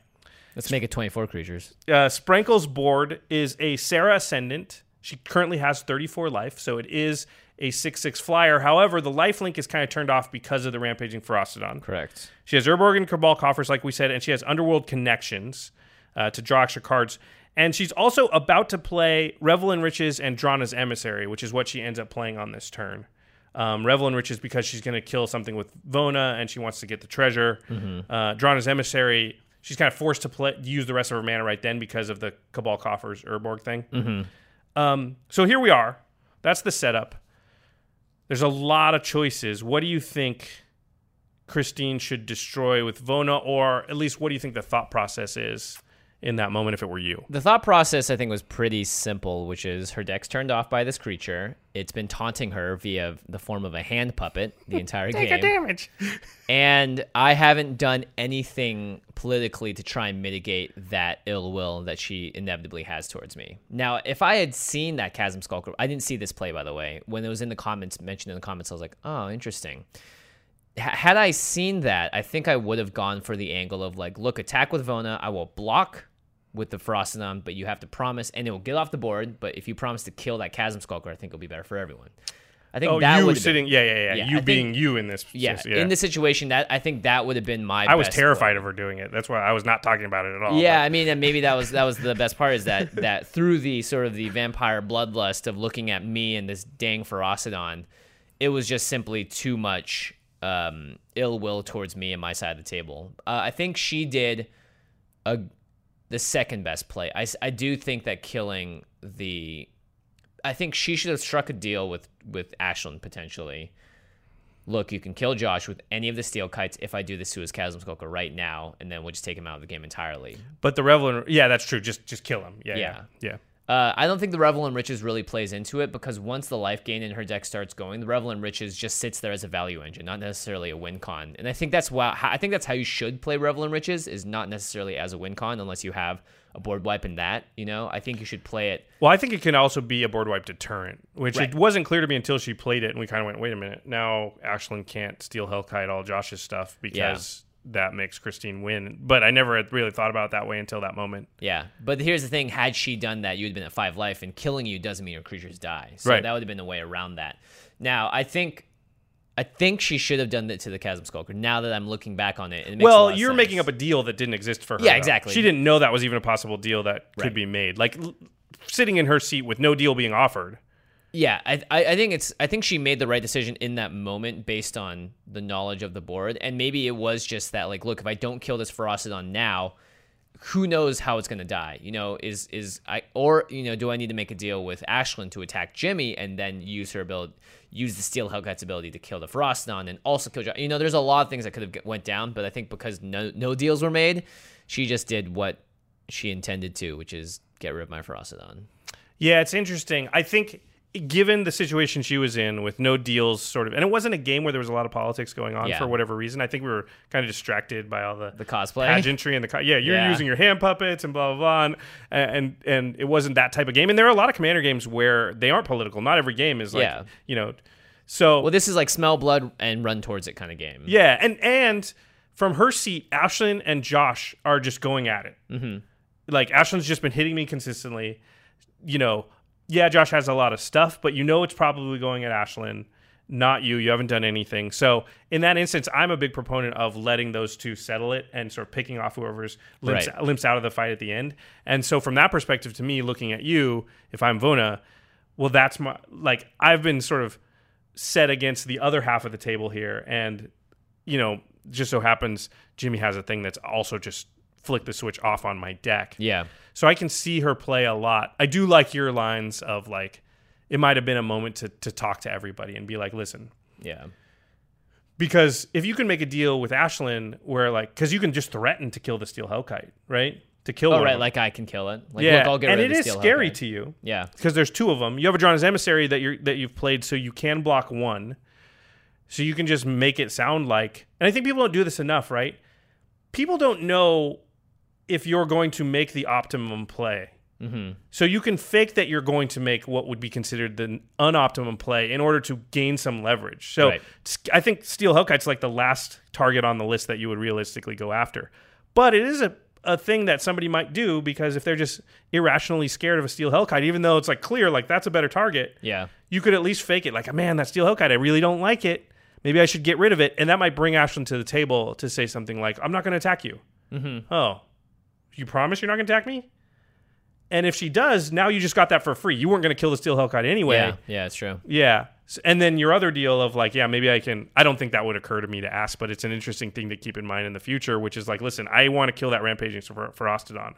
Let's make it 24 creatures. Uh, Sprankle's board is a Serra Ascendant. She currently has 34 life, so it is a 6 6 flyer. However, the life link is kind of turned off because of the Rampaging Ferocidon. Correct. She has Urborg and Cabal coffers, like we said, and she has Underworld connections uh, to draw extra cards. And she's also about to play Revel in Riches and Drana's Emissary, which is what she ends up playing on this turn. Um, Revel in Riches because she's going to kill something with Vona and she wants to get the treasure. Uh, Drana's Emissary, she's kind of forced to play, use the rest of her mana right then because of the Cabal coffers Urborg thing. Um, so here we are. That's the setup. There's a lot of choices. What do you think Christine should destroy with Vona, or at least what do you think the thought process is in that moment if it were you? The thought process, I think, was pretty simple, which is her deck's turned off by this creature. It's been taunting her via the form of a hand puppet the entire game. Take a damage. And I haven't done anything politically to try and mitigate that ill will that she inevitably has towards me. Now, if I had seen that Chasm Skulker, I didn't see this play, by the way. When it was in the comments, mentioned in the comments, I was like, oh, interesting. Had I seen that, I think I would have gone for the angle of like, look, attack with Vona. I will block with the Ferocidon, but you have to promise, and it will get off the board. But if you promise to kill that Chasm Skulker, I think it'll be better for everyone. I think Oh, that you would sitting, yeah, yeah, yeah, Yeah, I You think- being you in this, yeah, yeah. in this situation that I think that would have been my I was terrified play. of her doing it. That's why I was not talking about it at all. Yeah, but- I mean, and maybe that was that was the best part is that that through the sort of the vampire bloodlust of looking at me and this dang Ferocidon, it was just simply too much um, ill will towards me and my side of the table. Uh, I think she did a the second best play. I, I do think that killing the, I think she should have struck a deal with with Ashlen potentially. Look, you can kill Josh with any of the steel kites if I do the Suez Chasm Skulker right now, and then we'll just take him out of the game entirely. But the Revelant, yeah, that's true. Just just kill him. Yeah, yeah, Yeah. yeah. Uh, I don't think the Revel in Riches really plays into it because once the life gain in her deck starts going, the Revel in Riches just sits there as a value engine, not necessarily a win con. And I think that's why I think that's how you should play Revel in Riches is not necessarily as a win con unless you have a board wipe in that. You know, I think you should play it. Well, I think it can also be a board wipe deterrent, which Right. it wasn't clear to me until she played it, and we kind of went, "Wait a minute, now Ashlen can't steal Hellkite all Josh's stuff because that makes Christine win." But I never had really thought about it that way until that moment. Yeah, but here's the thing: had she done that, you'd been at five life, and killing you doesn't mean your creatures die. So Right. that would have been the way around that. Now, I think. I think she should have done that to the Chasm Skulker. Now that I'm looking back on it, it Well, you're sense. making up a deal that didn't exist for her. Yeah, though. exactly. She didn't know that was even a possible deal that could be made. Like l- sitting in her seat with no deal being offered. Yeah, I, I think it's I think she made the right decision in that moment based on the knowledge of the board, and maybe it was just that like, look, if I don't kill this Ferocidon now, who knows how it's gonna die? You know, is is I or you know, do I need to make a deal with Ashlen to attack Jimmy and then use her ability, use the Steel Hellkite's ability to kill the Ferocidon and also kill? You know, there's a lot of things that could have went down, but I think because no no deals were made, she just did what she intended to, which is get rid of my Ferocidon. Yeah, it's interesting. I think given the situation she was in with no deals sort of and it wasn't a game where there was a lot of politics going on Yeah. for whatever reason. I think we were kind of distracted by all the The cosplay. pageantry and the co- yeah, you're Yeah. using your hand puppets and blah blah blah, and, and and it wasn't that type of game. And there are a lot of commander games where they aren't political. Not every game is like Yeah. you know. So Well, this is like smell blood and run towards it kind of game. yeah, and and from her seat, Ashlen and Josh are just going at it. Mm-hmm. Like Ashlen's just been hitting me consistently. You know, yeah, Josh has a lot of stuff, but you know it's probably going at Ashlen, not you. You haven't done anything. So in that instance, I'm a big proponent of letting those two settle it and sort of picking off whoever's limps, Right. limps out of the fight at the end. And so from that perspective, to me, looking at you, if I'm Vona, well, that's my like I've been sort of set against the other half of the table here, and you know, just so happens Jimmy has a thing that's also just flick the switch off on my deck. Yeah. So I can see her play a lot. I do like your lines of like, it might have been a moment to to talk to everybody and be like, listen, Yeah. because if you can make a deal with Ashlen where like, because you can just threaten to kill the steel Hellkite, right? To kill Oh, right. Like I can kill it. Like, yeah, look, I'll get and rid it of is steel scary Hellkite. to you Yeah. because there's two of them. You have a Drana's Emissary that you're that you've played, so you can block one. So you can just make it sound like, and I think people don't do this enough, right? People don't know if you're going to make the optimum play. Mm-hmm. So you can fake that you're going to make what would be considered the unoptimum play in order to gain some leverage. So Right. I think Steel Hellkite's like the last target on the list that you would realistically go after. But it is a, a thing that somebody might do because if they're just irrationally scared of a Steel Hellkite, even though it's like clear, like that's a better target, Yeah. you could at least fake it like, a man, that Steel Hellkite, I really don't like it. Maybe I should get rid of it. And that might bring Ashlen to the table to say something like, I'm not going to attack you. Mm-hmm. Oh, you promise you're not going to attack me? And if she does, now you just got that for free. You weren't going to kill the Steel Hellkite anyway. Yeah. Yeah. It's true. Yeah. And then your other deal of like, yeah, maybe I can. I don't think that would occur to me to ask, but it's an interesting thing to keep in mind in the future, which is like, listen, I want to kill that rampaging for, for Ostodon,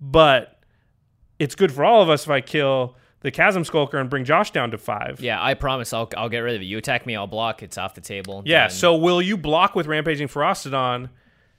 but it's good for all of us if I kill the Chasm Skulker and bring Josh down to five. Yeah. I promise I'll, I'll get rid of it. You attack me, I'll block. It's off the table. Yeah. Done. So will you block with rampaging for Ostodon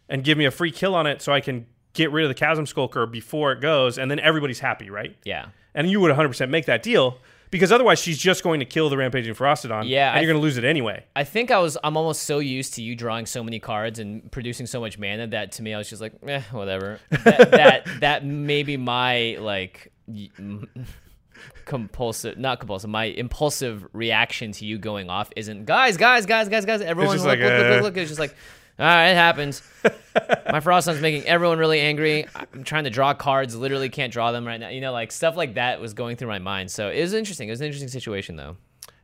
and give me a free kill on it so I can get rid of the Chasm Skulker before it goes, and then everybody's happy, right? yeah. And you would 100% make that deal because otherwise she's just going to kill the rampaging Ferocidon. Yeah, and you're going to lose it anyway. I think I was I'm almost so used to you drawing so many cards and producing so much mana that to me I was just like, eh, whatever. That that, that maybe my like compulsive not compulsive, my impulsive reaction to you going off isn't guys, guys, guys, guys, guys, everyone just look, like, look, look, uh. look, look. It's just like all right, it happens. My Froston's making everyone really angry. I'm trying to draw cards, literally can't draw them right now. You know, like stuff like that was going through my mind. So it was interesting. It was an interesting situation though.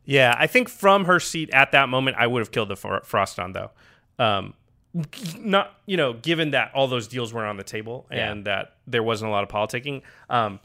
Yeah, I think from her seat at that moment, I would have killed the frost on though. Um, not you know, given that all those deals were on the table and that there wasn't a lot of politicking, um,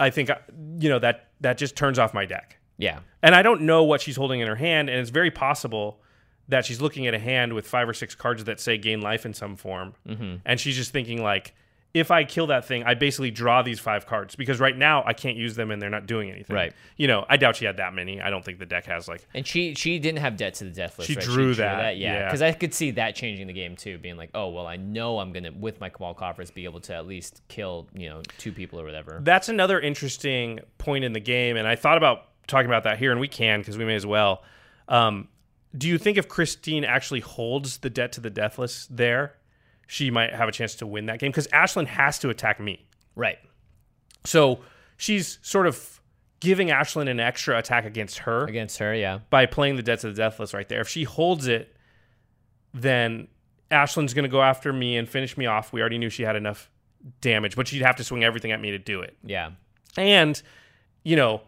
I think uh, you know that that just turns off my deck. Yeah. And I don't know what she's holding in her hand, and it's very possible that she's looking at a hand with five or six cards that say gain life in some form, Mm-hmm. and she's just thinking like, if I kill that thing, I basically draw these five cards because right now I can't use them and they're not doing anything. Right. You know, I doubt she had that many. I don't think the deck has like. And she she didn't have debt to the deathless. She right? drew that, yeah. yeah. Because I could see that changing the game too, being like, oh well, I know I'm gonna with my Cabal coffers be able to at least kill you know two people or whatever. That's another interesting point in the game, and I thought about talking about that here, and we can because we may as well. Um, do you think if Christine actually holds the debt to the deathless there, she might have a chance to win that game? Because Ashlen has to attack me. Right. So she's sort of giving Ashlen an extra attack against her Against her, yeah. by playing the debt to the deathless right there. If she holds it, then Ashlen's going to go after me and finish me off. We already knew she had enough damage, but she'd have to swing everything at me to do it. Yeah. And, you know,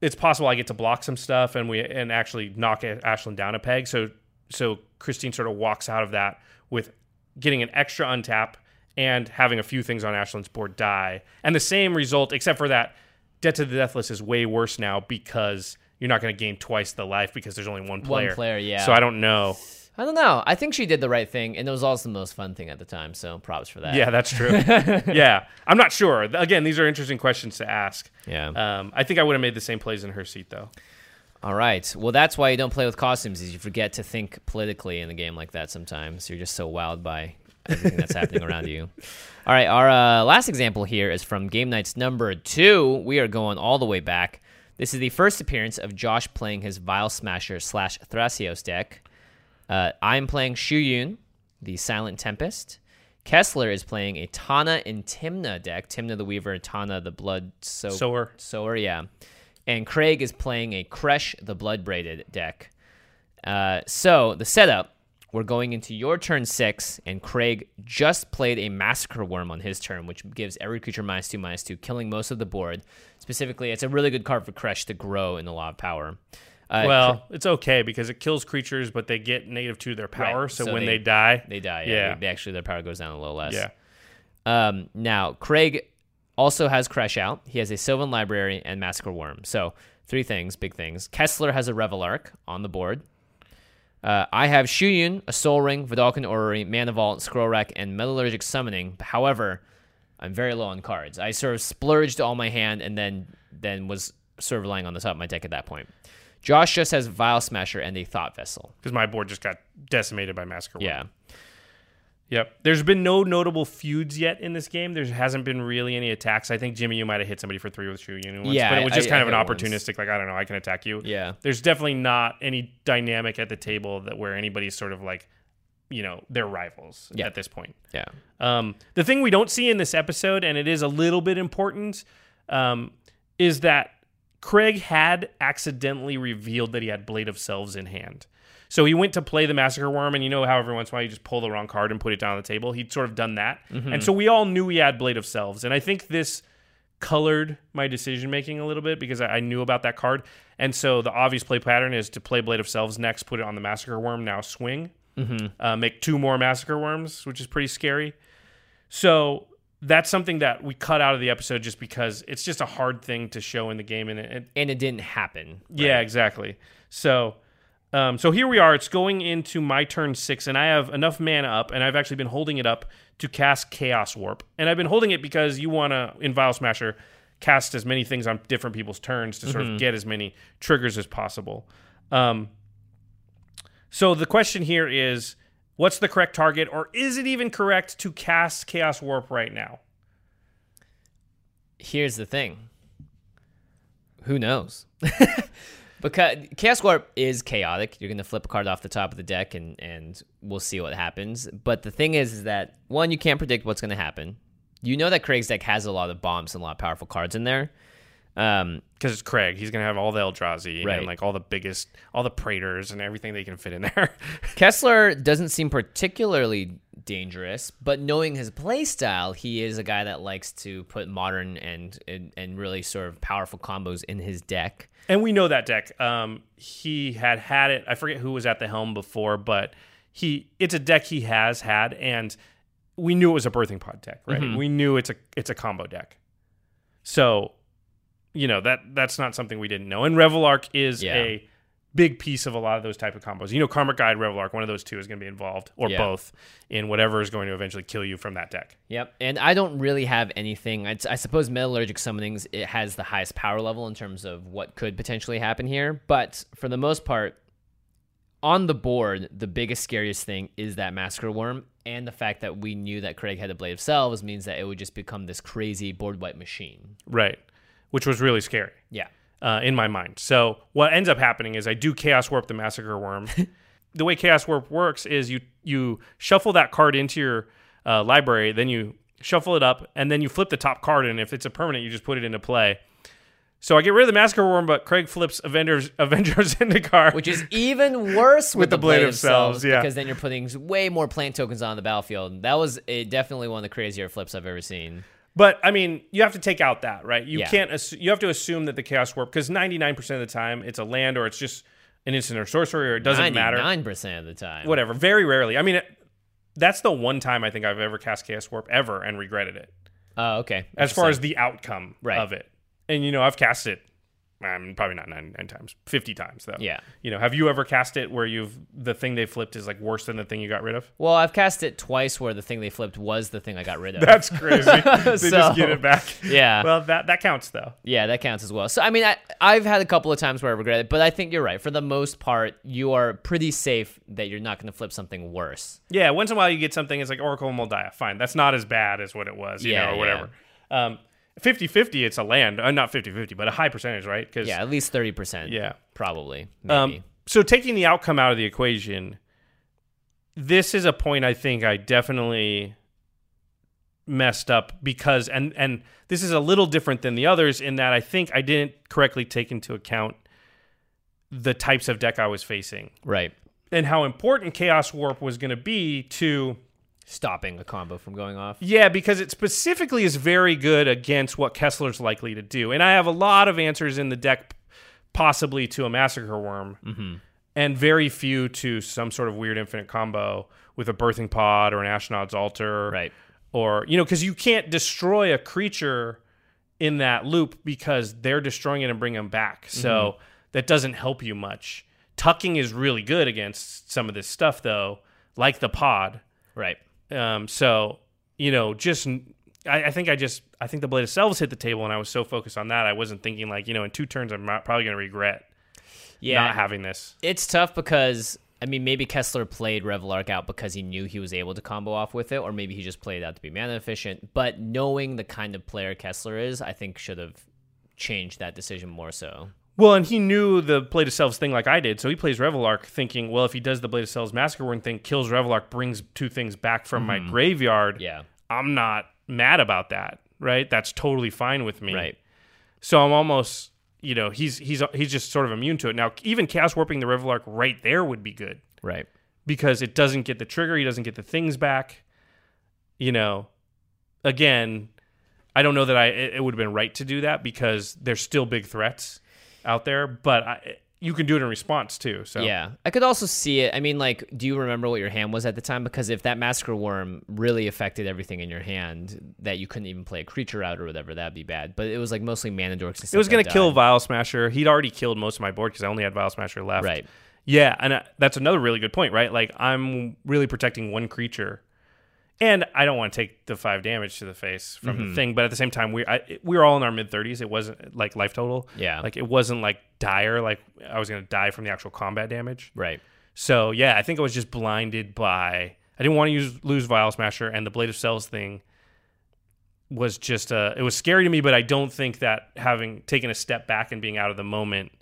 it's possible I get to block some stuff and we and actually knock Ashlen down a peg. So so Christine sort of walks out of that with getting an extra untap and having a few things on Ashlen's board die. And the same result, except for that Debt to the Deathless is way worse now because you're not going to gain twice the life because there's only one player. One player, yeah. So I don't know. I don't know. I think she did the right thing, and it was also the most fun thing at the time. So props for that. Yeah, that's true. yeah. I'm not sure. Again, these are interesting questions to ask. Yeah. Um, I think I would have made the same plays in her seat, though. All right. Well, that's why you don't play with costumes. Is you forget to think politically in a game like that. Sometimes you're just so wowed by everything that's happening around you. All right. Our uh, last example here is from Game Knights number two. We are going all the way back. This is the first appearance of Josh playing his Vial Smasher slash Thrasios deck. Uh, I'm playing Shu Yun, the Silent Tempest. Kessler is playing a Tana and Tymna deck. Tymna the Weaver, Tana the Blood so- Sower. Sower, yeah. And Craig is playing a Kresh the Blood Braided deck. Uh, so the setup, we're going into your turn six, and Craig just played a Massacre Wurm on his turn, which gives every creature minus two, minus two, killing most of the board. Specifically, it's a really good card for Kresh to grow in the Law of Power. Uh, Well, it's okay because it kills creatures, but they get negative two to their power. Right, So, so when they- they, die, they die. Yeah, Yeah. They, actually their power goes down a little less. yeah. Um, now, Craig also has Kresh out. He has a Sylvan Library and Massacre Wurm. So, three things, big things. Kessler has a Reveillark on the board. Uh, I have Shuyun, a Sol Ring, Vedalken Orrery, Mana Vault, Scroll Rack, and Metallurgic Summoning. However, I'm very low on cards. I sort of splurged all my hand and then then was sort of relying on the top of my deck at that point. Josh just has Vial Smasher and a Thought Vessel. Because my board just got decimated by Massacre. Yeah. Yep. There's been no notable feuds yet in this game. There hasn't been really any attacks. I think Jimmy, you might have hit somebody for three with Shu Yun once, Yeah, but it was just I- kind I of an hit once. opportunistic, like I don't know, I can attack you. Yeah. There's definitely not any dynamic at the table that where anybody's sort of like, you know, they're rivals Yeah. at this point. Yeah. Um, the thing we don't see in this episode, and it is a little bit important, um, is that Craig had accidentally revealed that he had Blade of Selves in hand. So he went to play the Massacre Wurm, and you know how every once in a while you just pull the wrong card and put it down on the table? He'd sort of done that. And so we all knew he had Blade of Selves. And I think this colored my decision making a little bit because I, knew about that card. And so the obvious play pattern is to play Blade of Selves next, put it on the Massacre Wurm, now swing, uh, make two more Massacre Worms, which is pretty scary. So that's something that we cut out of the episode just because it's just a hard thing to show in the game, and it, And it didn't happen. yeah, exactly. So, um, so here we are. It's going into my turn six, and I have enough mana up, and I've actually been holding it up to cast Chaos Warp, and I've been holding it because you want to in Vial Smasher cast as many things on different people's turns to sort of get as many triggers as possible. Um, so the question here is. What's the correct target, or is it even correct to cast Chaos Warp right now? here's the thing. Who knows? Because chaos warp is chaotic. You're going to flip a card off the top of the deck and and we'll see what happens. But the thing is, is that one you can't predict what's going to happen. You know that craig's deck has a lot of bombs and a lot of powerful cards in there um, because it's Craig. He's gonna have all the Eldrazi Right. and like all the biggest, all the Praetors and everything they can fit in there. kessler doesn't seem particularly dangerous. But knowing his play style, he is a guy that likes to put modern and and, and really sort of powerful combos in his deck. And we know that deck. Um, he had had it. I forget who was at the helm before, but he it's a deck he has had, and we knew it was a birthing pod deck, right? Mm-hmm. We knew it's a it's a combo deck. So, you know that that's not something we didn't know. And Reveillark is Yeah. a big piece of a lot of those type of combos. You know, Karmic Guide, Reveillark, one of those two is going to be involved, or Yeah. both, in whatever is going to eventually kill you from that deck. Yep, and I don't really have anything. I'd, I suppose metallurgic summonings it has the highest power level in terms of what could potentially happen here, but for the most part, on the board, the biggest scariest thing is that massacre wurm, and the fact that we knew that Craig had a blade of selves means that it would just become this crazy board wipe machine. Right. Which was really scary. Yeah, uh, in my mind. So what ends up happening is I do Chaos Warp the Massacre Wurm. the way Chaos Warp works is you you shuffle that card into your uh, library, then you shuffle it up, and then you flip the top card, and if it's a permanent, you just put it into play. So I get rid of the Massacre Wurm, but Craig flips Avengers Avengers Zendikar. which is even worse with, the blade, of selves, yeah. because then you're putting way more plant tokens on the battlefield. That was a, definitely one of the crazier flips I've ever seen. But I mean, you have to take out that, right? You Yeah. can't. Assu- you have to assume that the Chaos Warp, because ninety nine percent of the time it's a land or it's just an instant or sorcery, or it doesn't matter. Nine percent of the time. whatever. Very rarely. I mean, it, that's the one time I think I've ever cast Chaos Warp ever and regretted it. Oh, okay. As far as the outcome Right. of it, and you know, I've cast it. Um, probably not nine, nine times, fifty times though. Yeah. You know, have you ever cast it where you've the thing they flipped is like worse than the thing you got rid of? well, I've cast it twice where the thing they flipped was the thing I got rid of. That's crazy. they So- just get it back. Yeah. Well, that that counts though. yeah, that counts as well. So I mean, I, I've had a couple of times where I regret it, but I think you're right. For the most part, you are pretty safe that you're not going to flip something worse. Yeah, once in a while you get something, it's like Oracle Mul Daya. Fine. That's not as bad as what it was, you Yeah, know, or yeah. whatever. Um, 50-50, it's a land. Uh, not 50-50, but a high percentage, right? Because Yeah, at least thirty percent. Yeah. probably. Maybe. Um, so taking the outcome out of the equation, this is a point I think I definitely messed up because and and this is a little different than the others in that I think I didn't correctly take into account the types of deck I was facing right. and how important Chaos Warp was going to be to Stopping a combo from going off. yeah, because it specifically is very good against what Kessler's likely to do. And I have a lot of answers in the deck, possibly to a Massacre Wurm, mm-hmm. and very few to some sort of weird infinite combo with a Birthing Pod or an Ashnod's Altar. Right. Or, you know, because you can't destroy a creature in that loop because they're destroying it and bringing them back. Mm-hmm. So that doesn't help you much. Tucking is really good against some of this stuff, though, like the pod. Right. Um, so you know, just I, I think I just I think the blade of selves hit the table, and I was so focused on that I wasn't thinking like you know in two turns I'm not, probably going to regret Yeah. not having this. It's tough because I mean maybe Kessler played Reveillark out because he knew he was able to combo off with it, or maybe he just played out to be mana efficient. But knowing the kind of player Kessler is, I think should have changed that decision more so. Well, and he knew the blade of selves thing like I did, so he plays Reveillark thinking, well, if he does the blade of selves massacre one thing, kills Reveillark, brings two things back from my hmm. graveyard. Yeah. I'm not mad about that, right? That's totally fine with me. Right. So I'm almost, you know, he's he's he's just sort of immune to it. Now, even chaos warping the Reveillark right there would be good. Right. because it doesn't get the trigger, he doesn't get the things back. You know, again, I don't know that I it, it would have been right to do that because there's still big threats out there, but I, you can do it in response too. So Yeah. I could also see it. I mean, like, do you remember what your hand was at the time? Because if that Massacre Wurm really affected everything in your hand, that you couldn't even play a creature out or whatever, that'd be bad. But it was like mostly mana dorks it was to kill. Vial Smasher. He'd already killed most of my board because I only had Vial Smasher left. Right. Yeah, and uh, that's another really good point, right? Like I'm really protecting one creature, and I don't want to take the five damage to the face from Mm-hmm. the thing. But at the same time, we I, we were all in our mid thirties. It wasn't like life total. Yeah. like it wasn't like dire. Like I was going to die from the actual combat damage. Right. So yeah, I think I was just blinded by. I didn't want to use lose Vial Smasher, and the Blade of Selves thing was just uh it was scary to me. But I don't think that having taken a step back and being out of the moment,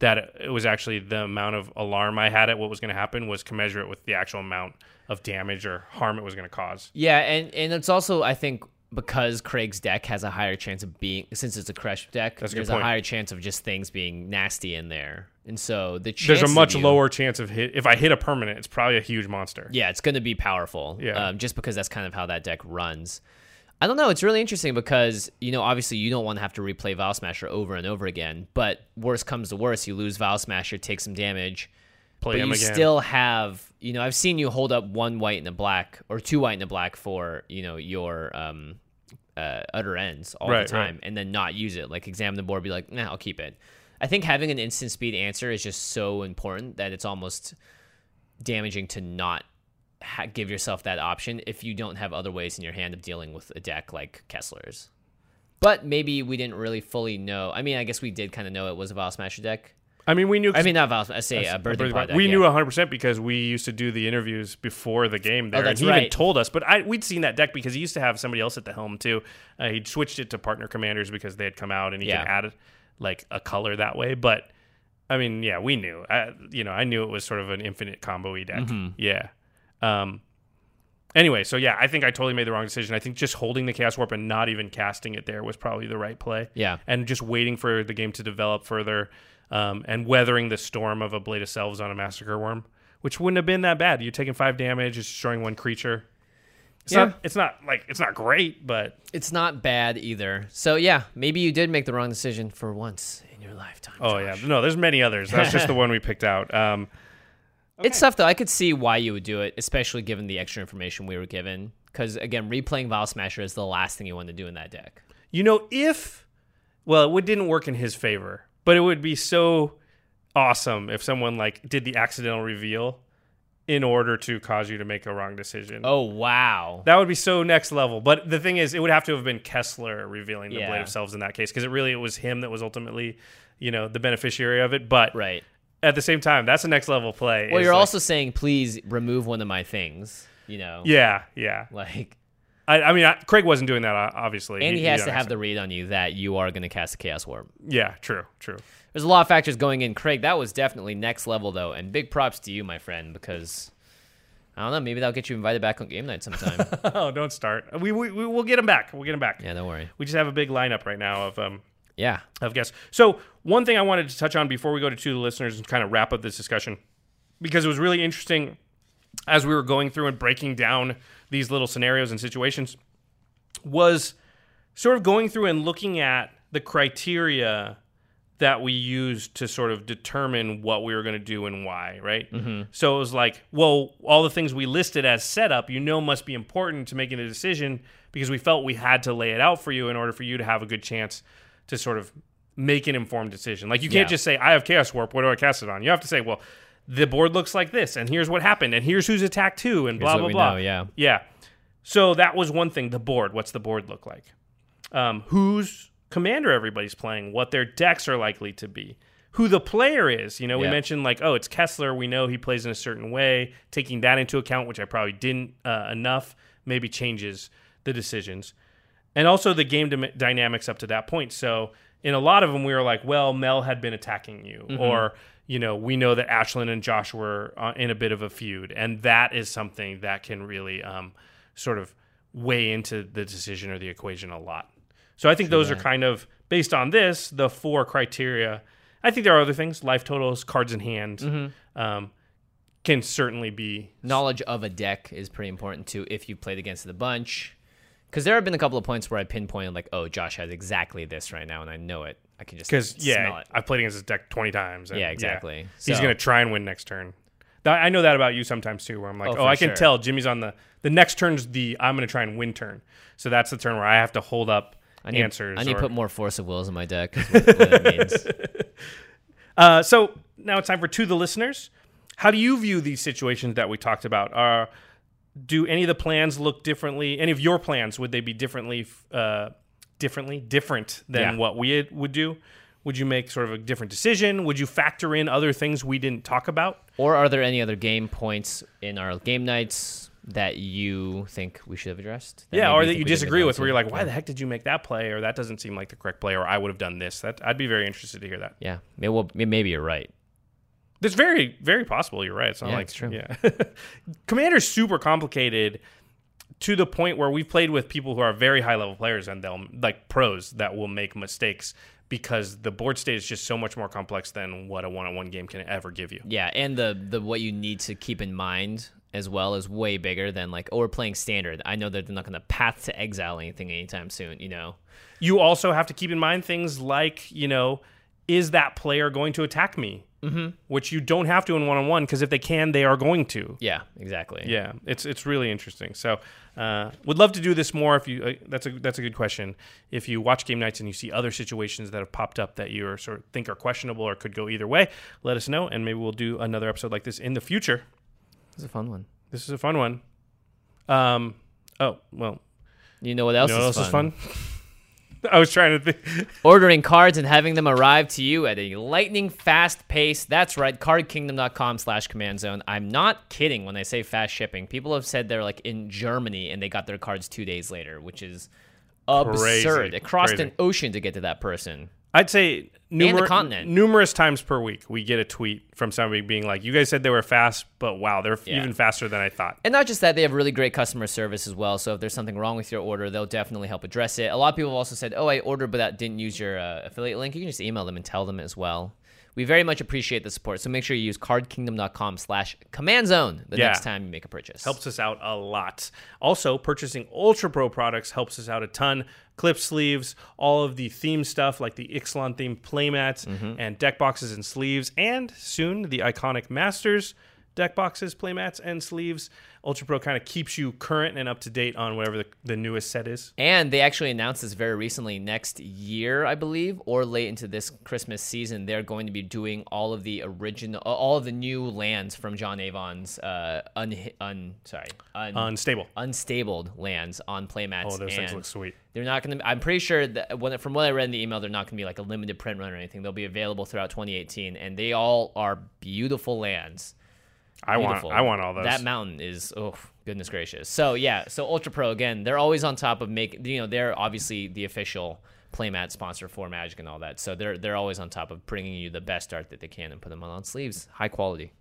that it was actually the amount of alarm I had at what was going to happen was commensurate with the actual amount of damage or harm it was going to cause. Yeah, and and it's also I think because Craig's deck has a higher chance of being since it's a Kresh deck. That's a there's a higher chance of just things being nasty in there, and so the There's a much you- lower chance of hit. If I hit a permanent, it's probably a huge monster. Yeah, it's going to be powerful. Yeah. Um, just because that's kind of how that deck runs. I don't know. It's really interesting because you know, obviously, you don't want to have to replay Vial Smasher over and over again. But worst comes to worst, you lose Vial Smasher, take some damage, Play but him you again. still have. You know, I've seen you hold up one white and a black, or two white and a black for you know your um, uh, utter ends all Right, the time, and then not use it. Like examine the board, be like, nah, I'll keep it. I think having an instant speed answer is just so important that it's almost damaging to not ha- give yourself that option if you don't have other ways in your hand of dealing with a deck like Kessler's. But maybe we didn't really fully know. I mean, I guess we did kind of know it was a Vial Smasher deck. I mean, we knew. I mean, not Vow I say a That's- Birthday Birthday Pod. we yeah. knew 100 percent because we used to do the interviews before the game there, Oh, that's and he even told us. But I we'd seen that deck because he used to have somebody else at the helm too. Uh, he switched it to partner commanders because they had come out, and he Yeah. could add like a color that way. But I mean, yeah, we knew. I, you know, I knew it was sort of an infinite combo-y deck. Mm-hmm. Yeah. Um. Anyway, so yeah, I think I totally made the wrong decision. I think just holding the Chaos Warp and not even casting it there was probably the right play Yeah. and just waiting for the game to develop further um, and weathering the storm of a Blade of Selves on a Massacre Wurm, which wouldn't have been that bad. You're taking five damage, it's destroying one creature. It's Yeah. not. It's not like it's not great, but It's not bad either. So yeah, maybe you did make the wrong decision for once in your lifetime. oh Josh. yeah, no. There's many others. That's just the one we picked out. Um, It's tough though. I could see why you would do it, especially given the extra information we were given. Because again, replaying Vial Smasher is the last thing you want to do in that deck. you know, if well, it didn't work in his favor, but it would be so awesome if someone like did the accidental reveal in order to cause you to make a wrong decision. Oh wow. That would be so next level. But the thing is, it would have to have been Kessler revealing the Yeah. Blade of Selves in that case, because it really it was him that was ultimately, you know, the beneficiary of it. But Right. at the same time, that's a next level play. Well, you're like- also saying please remove one of my things. You know. yeah, yeah. Like, I, I mean, I, Craig wasn't doing that, obviously. and he, has to have the read on you that you are going to cast a Chaos Warp. Yeah, true, true. There's a lot of factors going in. Craig, that was definitely next level though, and big props to you, my friend, because I don't know, maybe that'll get you invited back on Game Knight sometime. oh, don't start. We, we we- we'll get him back. We'll get him back. yeah, don't worry. We just have a big lineup right now of um Yeah. of guests. So one thing I wanted to touch on before we go to two of the listeners and kind of wrap up this discussion, because it was really interesting as we were going through and breaking down these little scenarios and situations, was sort of going through and looking at the criteria that we used to sort of determine what we were going to do and why, right? Mm-hmm. So it was like, well, all the things we listed as setup, you know, must be important to making a decision because we felt we had to lay it out for you in order for you to have a good chance to sort of make an informed decision. Like you can't Yeah. just say, I have Chaos Warp, what do I cast it on? You have to say, well, the board looks like this, and here's what happened, and here's who's attacked too, and blah what blah blah. know, yeah. yeah. So that was one thing. The board. What's the board look like? Um, whose commander everybody's playing? What their decks are likely to be? Who the player is? You know, we Yeah. mentioned like, oh, it's Kessler. We know he plays in a certain way. Taking that into account, which I probably didn't uh, enough, maybe changes the decisions, and also the game dy- dynamics up to that point. So in a lot of them, we were like, well, Mel had been attacking you, or you know, we know that Ashlen and Josh were uh, in a bit of a feud, and that is something that can really um, sort of weigh into the decision or the equation a lot. So I think those are kind of based on this, the four criteria. I think there are other things, life totals, cards in hand, um, can certainly be. Knowledge of a deck is pretty important too if you've played against the bunch. Because there have been a couple of points where I pinpointed like, oh, Josh has exactly this right now, and I know it. I can just Because yeah. I've played against his deck twenty times. and, Yeah, exactly. He's So- gonna try and win next turn. I know that about you sometimes too, where I'm like, Oh, oh, I can sure. tell Jimmy's on the the next turn's the I'm gonna try and win turn. So that's the turn where I have to hold up I need, answers. I need to put more force of wills in my deck. What, what. Uh, so now it's time for to the listeners. How do you view these situations that we talked about? Are do any of the plans look differently? Any of your plans would they be differently, uh, differently different than Yeah. what we would do? Would you make sort of a different decision? Would you factor in other things we didn't talk about? Or are there any other game points in our Game Knights that you think we should have addressed? yeah, or that you disagree with, where you're like, why the heck did you make that play, or that doesn't seem like the correct play, or I would have done this. That I'd be very interested to hear that. Yeah, maybe, well, maybe you're right. It's very, very possible. You're right. It's not Yeah, like it's true. Yeah, Commander's super complicated to the point where we've played with people who are very high level players and they'll like pros that will make mistakes because the board state is just so much more complex than what a one on one game can ever give you. Yeah, and the the what you need to keep in mind as well is way bigger than like oh we're playing standard. I know that they're not going to path to exile anything anytime soon. You know. You also have to keep in mind things like you know, is that player going to attack me? Mm-hmm. Which you don't have to in one on one because if they can, they are going to. Yeah, exactly. Yeah, it's it's really interesting. So, uh, would love to do this more. If you, uh, that's a that's a good question. If you watch Game Knights and you see other situations that have popped up that you are sort of think are questionable or could go either way, let us know, and maybe we'll do another episode like this in the future. It's a fun one. This is a fun one. Um. Oh well. You know what else, You know what is, else fun? is fun? I was trying to think. Ordering cards and having them arrive to you at a lightning fast pace. That's right, cardkingdom.com slash command zone. I'm not kidding when I say fast shipping. People have said they're like in Germany and they got their cards two days later, which is absurd. Crazy. It crossed Crazy. an ocean to get to that person. I'd say numer- continent. numerous times per week we get a tweet from somebody being like, "You guys said they were fast, but wow, they're Yeah. even faster than I thought." And not just that, they have really great customer service as well. So if there's something wrong with your order, they'll definitely help address it. A lot of people have also said, "Oh, I ordered, but that didn't use your uh, affiliate link." You can just email them and tell them as well. We very much appreciate the support. So make sure you use cardkingdom.com slash command zone the Yeah. next time you make a purchase. helps us out a lot. Also, purchasing Ultra Pro products helps us out a ton. Clip sleeves, all of the theme stuff like the Ixalan themed playmats mm-hmm. and deck boxes and sleeves, and soon the iconic Masters deck boxes, playmats, and sleeves. Ultra Pro kind of keeps you current and up to date on whatever the, the newest set is. And they actually announced this very recently. Next year, I believe, or late into this Christmas season, they're going to be doing all of the original, all of the new lands from John Avon's uh, un, un sorry, un, Unstable. unstabled lands on playmats. Oh, those things look sweet. They're not going to. I'm pretty sure that when, from what I read in the email, they're not going to be like a limited print run or anything. They'll be available throughout 2018, and they all are beautiful lands. I want, I want all those. That mountain is oh goodness gracious. So yeah, so Ultra Pro again, they're always on top of make. You know, they're obviously the official playmat sponsor for Magic and all that. So they're they're always on top of bringing you the best art that they can and put them on, on sleeves, high quality.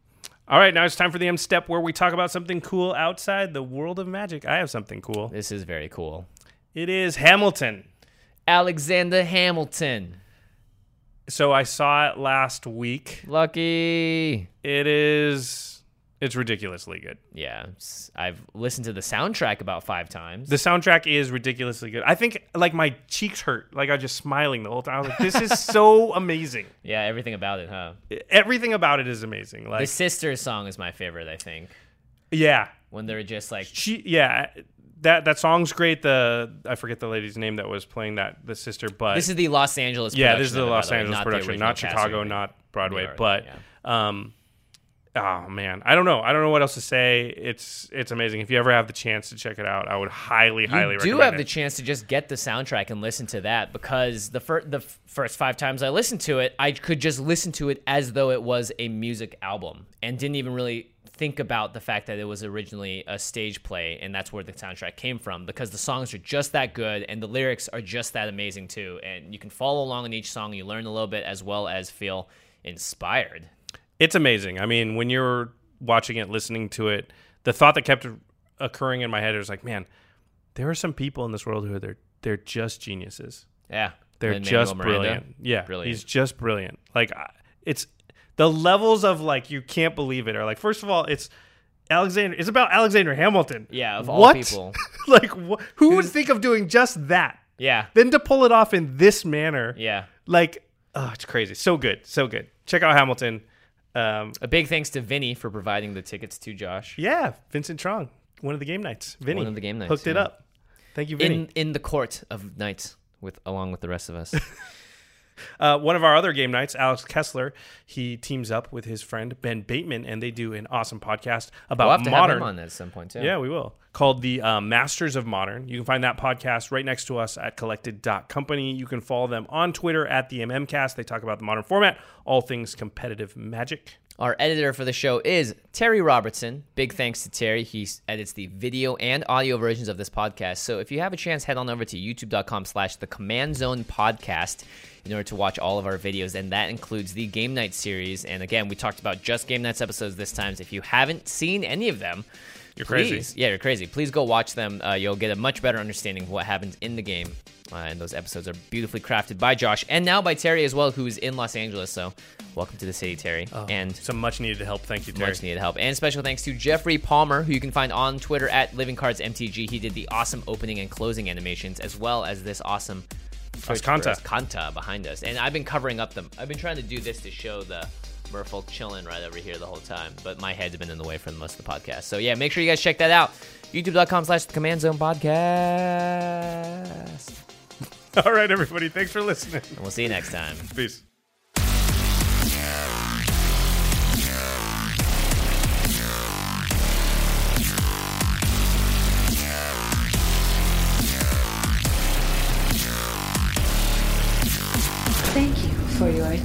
all right, now it's time for the M step where we talk about something cool outside the world of magic. I have something cool. This is very cool. It is Hamilton. Alexander Hamilton, So I saw it last week. lucky. It is it's ridiculously good. Yeah, I've listened to the soundtrack about five times. The soundtrack is ridiculously good. I think like my cheeks hurt. Like I was just smiling the whole time. I was like, this is so amazing. yeah, everything about it, huh? Everything about it is amazing. Like The sisters song is my favorite. I think yeah. when they're just like She yeah, that that song's great. The I forget the lady's name that was playing that the sister, but this is the Los Angeles. yeah, this is the of it, by Los way, Angeles not production, original not Chicago, not Broadway. York, but um, oh man, I don't know. I don't know what else to say. It's it's amazing. If you ever have the chance to check it out, I would highly, highly you do have it. the chance to just get the soundtrack and listen to that because the fir- the first five times I listened to it, I could just listen to it as though it was a music album and didn't even really think about the fact that it was originally a stage play and that's where the soundtrack came from because the songs are just that good and the lyrics are just that amazing too and you can follow along in each song you learn a little bit as well as feel inspired It's amazing. I mean, when you're watching it, listening to it, the thought that kept occurring in my head was like, man, there are some people in this world who are they're they're just geniuses. yeah They're Lin-Manuel just brilliant. Yeah, brilliant. he's just brilliant. Like it's the levels of like you can't believe it are like first of all, it's Alexander. It's about Alexander Hamilton. Yeah, of all what? people. like wh- who would think of doing just that? yeah Then to pull it off in this manner, yeah like oh, it's crazy. So good, so good. Check out Hamilton. Um, a big thanks to Vinny for providing the tickets to Josh yeah, Vincent Trong, one of the Game Knights. Vinny, One of the Game Knights, hooked it up. Thank you, Vinny. in in the court of knights with along with the rest of us. Uh, one of our other Game Knights, Alex Kessler, he teams up with his friend Ben Bateman, and they do an awesome podcast about we'll have to modern. have him on at some point too. Yeah, we will. Called the uh, Masters of Modern. You can find that podcast right next to us at collected.company. You can follow them on Twitter at the MMcast. They talk about the modern format, all things competitive magic. Our editor for the show is Terry Robertson. Big thanks to Terry. He edits the video and audio versions of this podcast. So if you have a chance, head on over to youtube.com slash the command zone podcast in order to watch all of our videos. And that includes the Game Knight series. And again, we talked about just Game Knights episodes this time. So if you haven't seen any of them, You're crazy. Yeah, you're crazy. Please go watch them. Uh, you'll get a much better understanding of what happens in the game. Uh, and those episodes are beautifully crafted by Josh and now by Terry as well, who is in Los Angeles. So, welcome to the city, Terry. Oh, and Some much needed help. Thank you, Terry. much needed help. And special thanks to Jeffrey Palmer, who you can find on Twitter at Living Cards MTG. He did the awesome opening and closing animations, as well as this awesome Us Kanta. Kanta behind us. And I've been covering up them. I've been trying to do this to show the Merfolk chilling right over here the whole time, but my head's been in the way for most of the podcast. So yeah, make sure you guys check that out. YouTube.com slash the Command Zone Podcast. All right, everybody. Thanks for listening. And we'll see you next time. Peace.